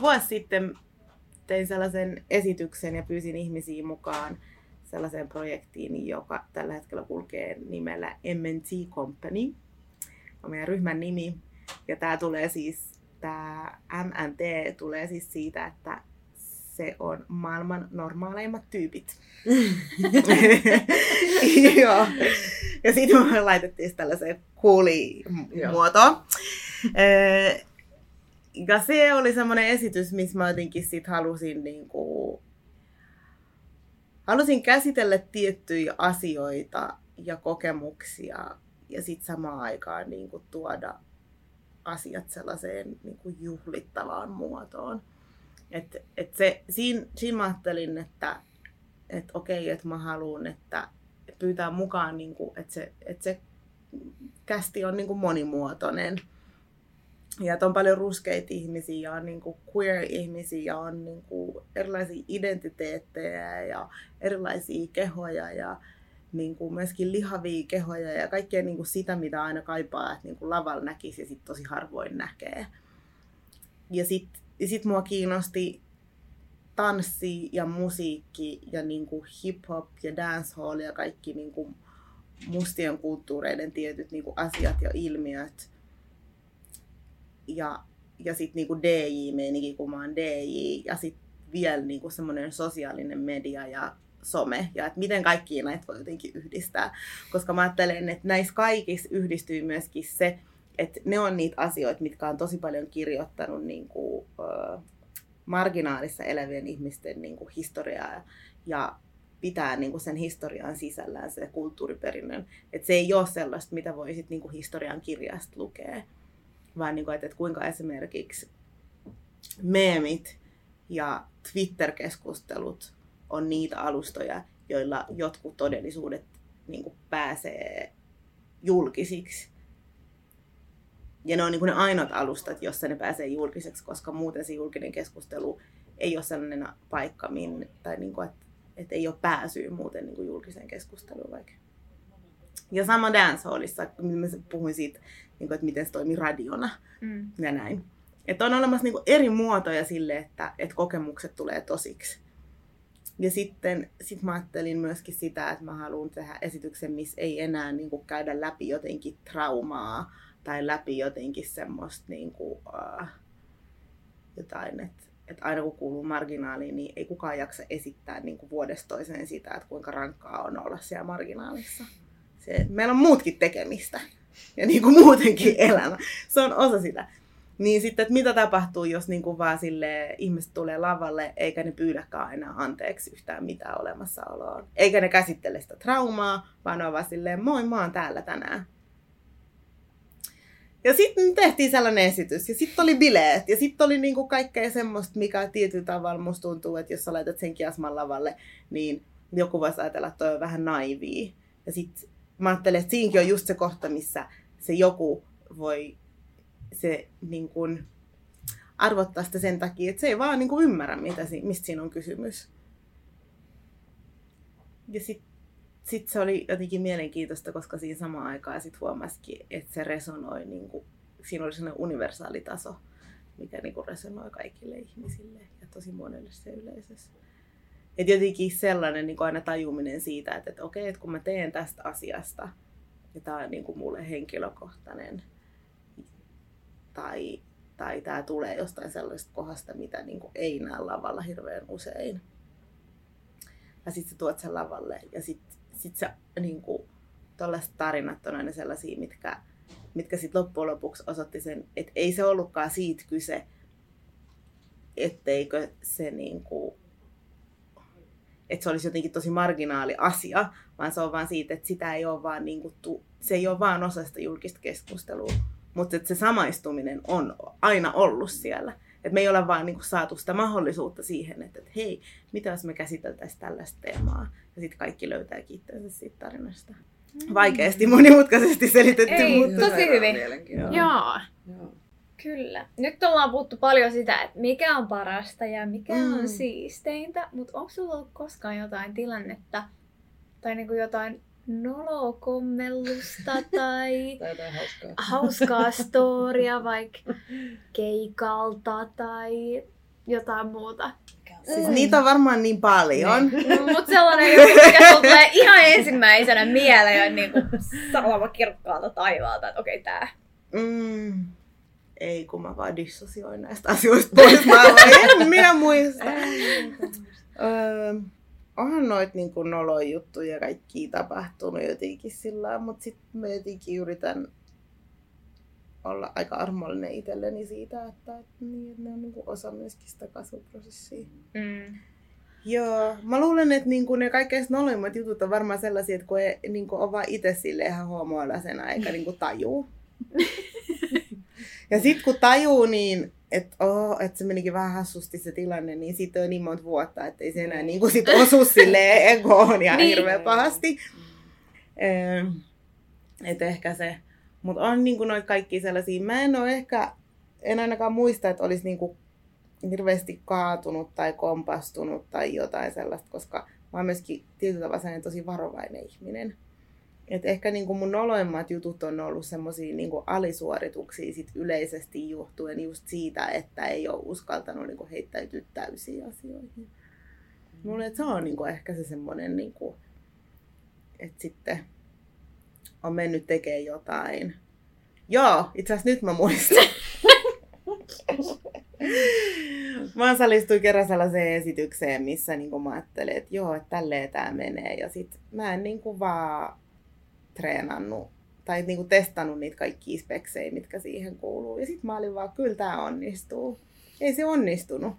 vuosi sitten tein sellaisen esityksen ja pyysin ihmisiä mukaan sellaiseen projektiin, joka tällä hetkellä kulkee nimellä MNT Company. On meidän ryhmän nimi. Ja tämä tulee siis, tämä MNT tulee siis siitä, että se on maailman normaaleimmat tyypit. Joo. Ja sitten me laitettiin tällaiseen kuuli-muotoon ja se oli semmoinen esitys, missä mä jotenkin sit halusin niin kuin, halusin käsitellä tiettyjä asioita ja kokemuksia ja sitten samaan aikaan niin kuin, tuoda asiat sellaiseen niin kuin, juhlittavaan muotoon. Et, et se, siinä, siinä mä ajattelin, että et okei, että mä haluan, että pyytää mukaan, niin kuin, että se, että se kästi on niin kuin monimuotoinen ja että on paljon ruskeita ihmisiä on niin kuin queer-ihmisiä on niin kuin erilaisia identiteettejä ja erilaisia kehoja ja niin kuin myöskin lihavia kehoja ja kaikkea niin kuin sitä, mitä aina kaipaa, että niin kuin lavalla näkisi ja sitten tosi harvoin näkee. Ja sitten sit mua kiinnosti tanssi ja musiikki ja niin kuin hip-hop ja dancehall ja kaikki niin kuin mustien kulttuureiden tietyt niin kuin asiat ja ilmiöt ja, ja sitten niinku DJ-meininki, kun mä oon DJ, ja sitten vielä niinku semmoinen sosiaalinen media ja some, ja että miten kaikki näitä voi jotenkin yhdistää. Koska mä ajattelen, että näissä kaikissa yhdistyy myöskin se, että ne on niitä asioita, mitkä on tosi paljon kirjoittanut niin kuin, äh, marginaalissa elävien ihmisten niin kuin, historiaa ja pitää niin kuin sen historian sisällään se kulttuuriperinnön. Että se ei ole sellaista, mitä voisit niin kuin historian kirjasta lukea vaan niin kuin, että, että kuinka esimerkiksi meemit ja Twitter-keskustelut on niitä alustoja, joilla jotkut todellisuudet niin kuin pääsee julkisiksi. Ja ne on niin kuin ne ainoat alustat, jossa ne pääsee julkiseksi, koska muuten se julkinen keskustelu ei ole sellainen paikka, min, tai niin kuin, että, että ei ole pääsyä muuten niin kuin julkiseen keskusteluun vaikka. Ja sama dancehallissa, mä puhuin siitä niin kuin, että miten se toimii radiona mm. ja näin. Että on olemassa niin kuin, eri muotoja sille, että, että kokemukset tulee tosiksi. Ja sitten sit mä ajattelin myöskin sitä, että mä haluan tehdä esityksen, missä ei enää niin kuin, käydä läpi jotenkin traumaa tai läpi jotenkin semmoista niin kuin, uh, jotain, että että aina kun kuuluu marginaaliin, niin ei kukaan jaksa esittää niin kuin vuodesta toiseen sitä, että kuinka rankkaa on olla siellä marginaalissa Se, meillä on muutkin tekemistä. Ja niin kuin muutenkin elämä. Se on osa sitä. Niin sitten, että mitä tapahtuu, jos niin kuin vaan sille ihmiset tulee lavalle, eikä ne pyydäkään enää anteeksi yhtään mitään olemassaoloa. Eikä ne käsittele sitä traumaa, vaan on vaan silleen, moi, mä oon täällä tänään. Ja sitten tehtiin sellainen esitys, ja sitten oli bileet, ja sitten oli niinku kaikkea semmoista, mikä tietyllä tavalla musta tuntuu, että jos sä laitat sen kiasman lavalle, niin joku voisi ajatella, että toi on vähän naivia. Ja sitten mä ajattelen, että siinäkin on just se kohta, missä se joku voi se niin kuin, arvottaa sitä sen takia, että se ei vaan niin kuin ymmärrä, mitä, mistä siinä on kysymys. Ja sitten sit se oli jotenkin mielenkiintoista, koska siinä samaan aikaan sit huomasikin, että se resonoi, niin kuin, siinä oli sellainen universaali taso, mikä niin kuin resonoi kaikille ihmisille ja tosi monelle se yleisössä. Et jotenkin sellainen niin aina tajuminen siitä, että, että okei, että kun mä teen tästä asiasta, ja tämä on niin kuin mulle henkilökohtainen, tai, tai tämä tulee jostain sellaisesta kohdasta, mitä niin kuin ei näe lavalla hirveän usein. Ja sitten sä tuot sen lavalle ja sitten sit sä niin kuin, tällaiset tarinat on aina sellaisia, mitkä, mitkä sitten loppujen lopuksi osoitti sen, että ei se ollutkaan siitä kyse, etteikö se niin kuin, että se olisi jotenkin tosi marginaali asia, vaan se on vaan siitä, että sitä ei ole vaan, niin kuin, se ei ole vaan osa sitä julkista keskustelua, mutta se samaistuminen on aina ollut siellä. Et me ei ole vaan niinku saatu sitä mahdollisuutta siihen, että, että hei, mitä jos me käsiteltäisiin tällaista teemaa. Ja sitten kaikki löytää itsensä siitä tarinasta. Mm. Vaikeasti, monimutkaisesti selitetty. Ei, mutta... tosi hyvin. Joo. Joo. Joo. Kyllä. Nyt ollaan puhuttu paljon sitä, että mikä on parasta ja mikä mm. on siisteintä, mutta onko sulla ollut koskaan jotain tilannetta tai niinku jotain nolokommellusta tai, tai jotain hauskaa. hauskaa storia vaikka keikalta tai jotain muuta. Siis mm. niitä on varmaan niin paljon. Niin. Mutta sellainen joku, mikä tulee ihan ensimmäisenä mieleen niin salama kirkkaalta taivaalta, että okei okay, tää. Mm. Ei, kun mä vaan dissosioin näistä asioista pois. Mä en minä muista onhan noit niin kuin noloja juttuja kaikki tapahtunut jotenkin sillä mutta sitten mä jotenkin yritän olla aika armollinen itselleni siitä, että, että, niin, että ne on niin kuin osa myöskin sitä kasvuprosessia. Mm. Joo, mä luulen, että niin kuin ne kaikkein noloimmat jutut on varmaan sellaisia, että kun ei, niin kuin on vaan itse sille ihan homoilasena eikä niin kuin tajuu. ja sitten kun tajuu, niin että oh, et se menikin vähän hassusti se tilanne, niin siitä on niin monta vuotta, että ei se enää niin kuin sit osu sille egoon ja niin. hirveän pahasti. Että ehkä se, mutta on niin kuin noita kaikki sellaisia, mä en ole ehkä, en ainakaan muista, että olisi niin kuin hirveästi kaatunut tai kompastunut tai jotain sellaista, koska mä oon myöskin tietyllä tavalla tosi varovainen ihminen. Et ehkä niin kuin mun noloimmat jutut on ollut semmoisia niin alisuorituksia sit yleisesti johtuen just siitä, että ei ole uskaltanut niin kuin heittäytyä täysiin asioihin. Mulle se on niin kuin ehkä se semmoinen, niin kuin, että sitten on mennyt tekemään jotain. Joo, itse asiassa nyt mä muistan. mä osallistuin kerran sellaiseen esitykseen, missä niin mä ajattelin, että joo, että tälleen tämä menee. Ja sit mä en niin kuin vaan treenannut tai niinku testannut niitä kaikkia speksejä, mitkä siihen kuuluu. Ja sitten mä olin vaan, kyllä tämä onnistuu. Ei se onnistunut.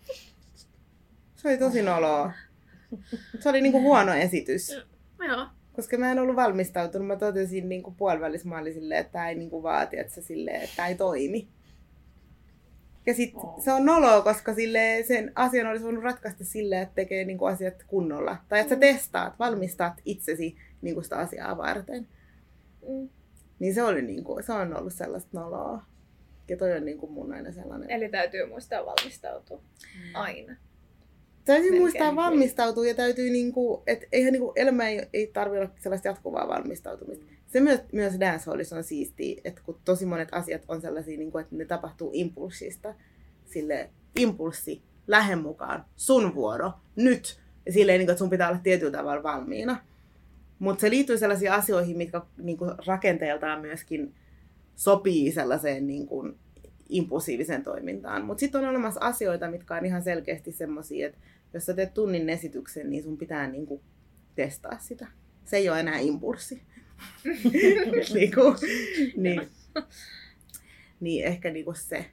Se oli tosi noloa. Se oli niinku huono esitys. Joo. Koska mä en ollut valmistautunut. Mä totesin niinku puolivälissä, mä olin silleen, että tämä ei niinku vaati, että se, silleen, että tämä ei toimi. Ja sit oh. se on noloa, koska sille sen asian olisi voinut ratkaista silleen, että tekee niinku asiat kunnolla. Tai että sä mm. testaat, valmistat itsesi niinku sitä asiaa varten. Mm. Niin se, oli niinku, se on ollut sellaista noloa. Ja toi on niinku mun aina sellainen. Eli täytyy muistaa valmistautua. Mm. Aina. Täytyy Melkein muistaa valmistautua ja täytyy, niinku, että eihän niinku, elämä ei, ei tarvitse olla sellaista jatkuvaa valmistautumista. Se myös, myös dancehallissa on siistiä, että kun tosi monet asiat on sellaisia, niinku, että ne tapahtuu impulssista. Sille impulssi, lähde mukaan, sun vuoro, nyt. Ja silleen, niinku, että sun pitää olla tietyllä tavalla valmiina. Mutta se liittyy sellaisiin asioihin, mitkä niinku, rakenteeltaan myöskin sopii sellaiseen niinku, impulsiiviseen toimintaan. Mutta sitten on olemassa asioita, mitkä on ihan selkeästi semmoisia, että jos sä teet tunnin esityksen, niin sun pitää niinku, testaa sitä. Se ei ole enää impulssi, niinku, niin, niin ehkä niinku se.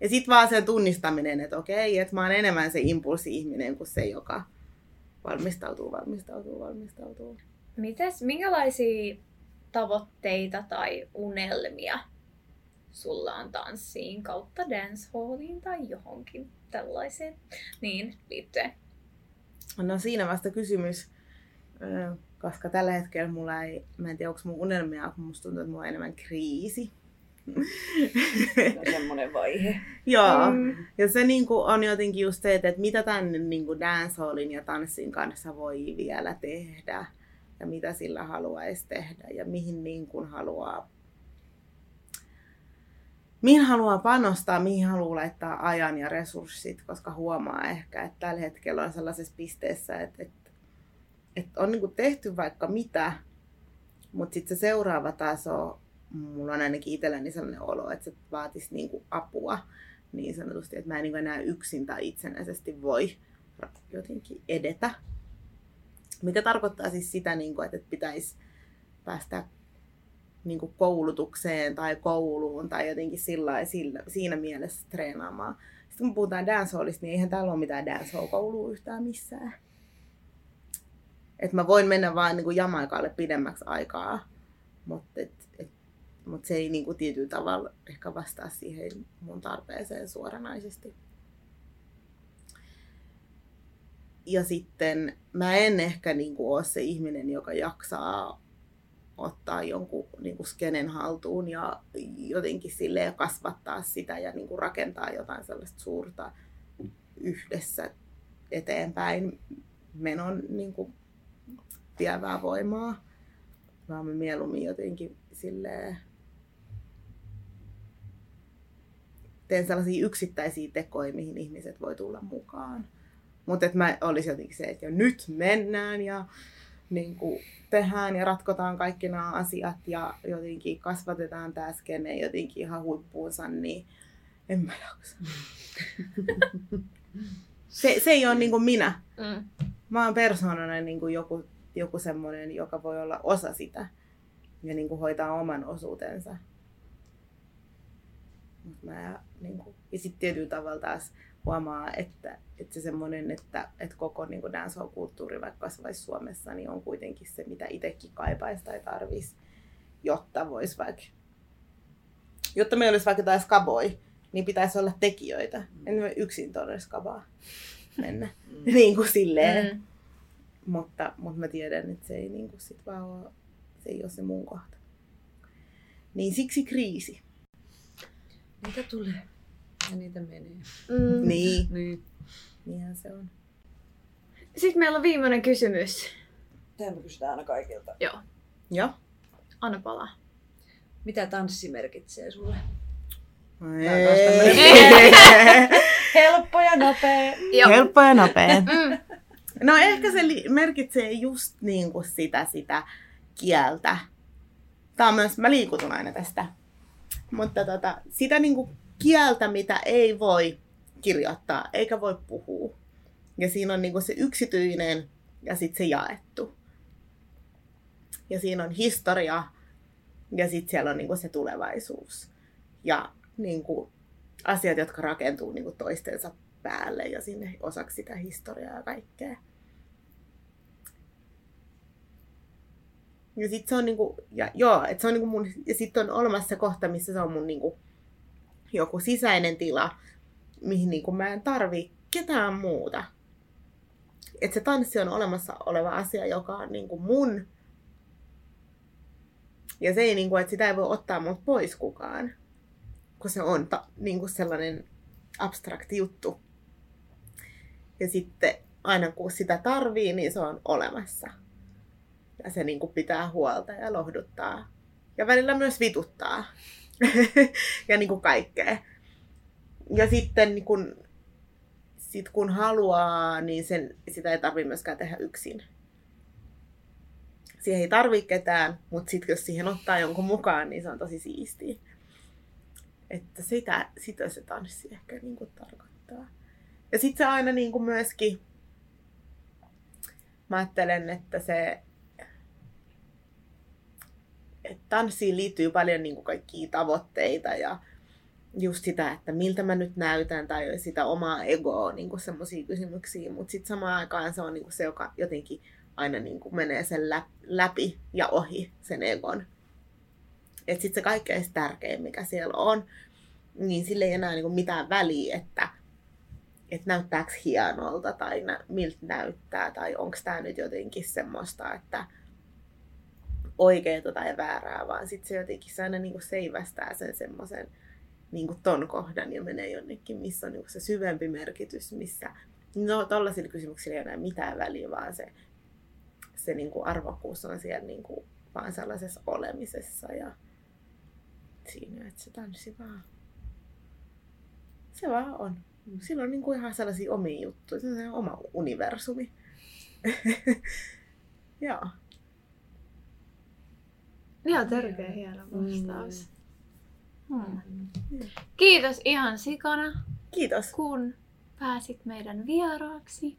Ja sitten vaan sen tunnistaminen, että okei, että mä oon enemmän se impulsi-ihminen kuin se, joka valmistautuu, valmistautuu, valmistautuu. Mites, minkälaisia tavoitteita tai unelmia sulla on tanssiin kautta dancehalliin tai johonkin tällaiseen niin liittyen? No siinä vasta kysymys, koska tällä hetkellä mulla ei, mä en tiedä onko mun unelmia, kun musta tuntuu, että mulla on enemmän kriisi. Semmoinen vaihe. Joo, mm. ja se niinku on jotenkin just se, että mitä tänne niinku dancehallin ja tanssin kanssa voi vielä tehdä ja mitä sillä haluaisi tehdä ja mihin niin kuin haluaa mihin haluaa panostaa, mihin haluaa laittaa ajan ja resurssit, koska huomaa ehkä, että tällä hetkellä on sellaisessa pisteessä, että, että, että on niin tehty vaikka mitä, mutta sitten se seuraava taso, mulla on ainakin itselläni sellainen olo, että se vaatisi niin apua niin sanotusti, että mä en niin enää yksin tai itsenäisesti voi jotenkin edetä. Mikä tarkoittaa siis sitä, niin kuin, että pitäisi päästä niin kuin koulutukseen tai kouluun tai jotenkin sillä, sillä, siinä mielessä treenaamaan. Sitten kun puhutaan dancehallista, niin eihän täällä ole mitään dancehall-koulua yhtään missään. Et mä voin mennä vaan niin kuin Jamaikalle pidemmäksi aikaa, mutta et, et, mut se ei niin kuin tietyllä tavalla ehkä vastaa siihen mun tarpeeseen suoranaisesti. Ja sitten mä en ehkä niin kuin ole se ihminen, joka jaksaa ottaa jonkun niin kuin skenen haltuun ja jotenkin sille kasvattaa sitä ja niin kuin rakentaa jotain sellaista suurta yhdessä eteenpäin menon niin kuin vievää voimaa. Vaan me mieluummin jotenkin silleen teen sellaisia yksittäisiä tekoja, mihin ihmiset voi tulla mukaan. Mutta että mä olisin jotenkin se, että jo nyt mennään ja niin kuin tehdään ja ratkotaan kaikki nämä asiat ja jotenkin kasvatetaan tämä skene jotenkin ihan huippuunsa, niin en mä jaksa. se, se ei ole niin kuin minä. Mm. Mä oon persoonana niin kuin joku, joku semmoinen, joka voi olla osa sitä ja niin kuin hoitaa oman osuutensa. Mut mä, niin kuin, ja sitten tietyllä tavalla taas huomaa, että, että se semmoinen, että, että koko niin dancehall-kulttuuri vaikka kasvaisi Suomessa, niin on kuitenkin se, mitä itsekin kaipaisi tai tarvisi, jotta voisi vaikka, jotta meillä olisi vaikka jotain skaboi, niin pitäisi olla tekijöitä. En me yksin todella skabaa mennä. Mm. niin kuin silleen. Mm. Mutta, mutta mä tiedän, että se ei niin kuin sit vaan ole, se ei ole se mun kohta. Niin siksi kriisi. Mitä tulee? Ja niitä menee. Mm. Niin. niin. Niinhän se on. Sitten meillä on viimeinen kysymys. Tämä me kysytään aina kaikilta. Joo. Joo. Anna palaa. Mitä tanssi merkitsee sulle? Helppo ja nopea. Joo. Helppo ja nopea. Mm. No ehkä se merkitsee just niin kuin sitä, sitä kieltä. Tämä on myös, mä liikutun aina tästä. Mutta tota, sitä niin kuin kieltä, mitä ei voi kirjoittaa eikä voi puhua. Ja siinä on niinku se yksityinen ja sitten se jaettu. Ja siinä on historia ja sitten siellä on niinku se tulevaisuus. Ja niinku asiat, jotka rakentuu niinku toistensa päälle ja sinne osaksi sitä historiaa ja kaikkea. Ja sitten se on niinku, ja joo, että se on niinku mun, ja sitten on olemassa se kohta, missä se on mun niinku joku sisäinen tila, mihin niin kuin mä en tarvi ketään muuta. Että se tanssi on olemassa oleva asia, joka on niin kuin mun. Ja se ei, niin kuin, että sitä ei voi ottaa mut pois kukaan. Kun se on ta, niin kuin sellainen abstrakti juttu. Ja sitten aina kun sitä tarvii, niin se on olemassa. Ja se niin kuin pitää huolta ja lohduttaa. Ja välillä myös vituttaa. ja niin kuin kaikkea. Ja sitten niin kun, sit kun haluaa, niin sen, sitä ei tarvitse myöskään tehdä yksin. Siihen ei tarvitse ketään, mutta sitten jos siihen ottaa jonkun mukaan, niin se on tosi siistiä. Että sitä, sitä se tanssi ehkä niin kuin tarkoittaa. Ja sitten se aina niin kuin myöskin, mä ajattelen, että se et tanssiin liittyy paljon niin kuin kaikkia tavoitteita ja just sitä, että miltä mä nyt näytän tai sitä omaa egoa, niin semmoisia kysymyksiä, mutta sitten samaan aikaan se on niin kuin se, joka jotenkin aina niin kuin menee sen läpi ja ohi sen egon. Että sitten se kaikkein tärkein, mikä siellä on, niin sille ei enää niin kuin mitään väliä, että että näyttääkö hienolta tai miltä näyttää tai onko tämä nyt jotenkin semmoista, että oikeaa tai väärää, vaan sitten se jotenkin se aina niinku seivästää sen semmoisen niinku ton kohdan ja menee jonnekin, missä on niinku se syvempi merkitys, missä no tollaisilla kysymyksillä ei enää mitään väliä, vaan se, se niinku arvokkuus on siellä niinku vaan sellaisessa olemisessa ja siinä, että se tanssi vaan. Se vaan on. Sillä on niinku ihan sellaisia omia juttuja, se on oma universumi. Joo. Ihan törkeä hieno vastaus. Mm. Hmm. Kiitos ihan sikana. Kiitos. Kun pääsit meidän vieraaksi.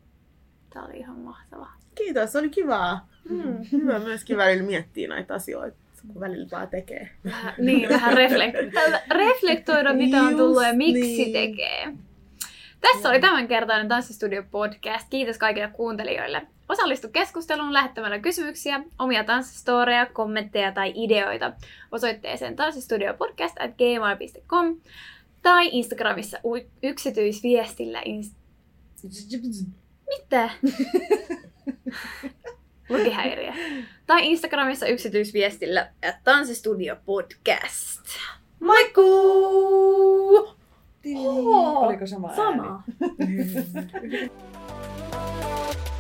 Tämä oli ihan mahtavaa. Kiitos, oli kivaa. Mm. Hyvä myöskin välillä miettiä näitä asioita kun välillä vaan tekee. Vähän, niin, vähän reflektoida, reflektoida mitä on tullut ja miksi niin. tekee. Tässä oli tämänkertainen Tanssistudio podcast. Kiitos kaikille kuuntelijoille. Osallistu keskusteluun lähettämällä kysymyksiä, omia tanssistoreja, kommentteja tai ideoita osoitteeseen tanssistudiopodcast.gmail.com tai Instagramissa yksityisviestillä. Inst- Mitä? Lukihäiriö. Tai Instagramissa yksityisviestillä Tanssistudio Podcast. Moikkuu! Oliko sama Sama.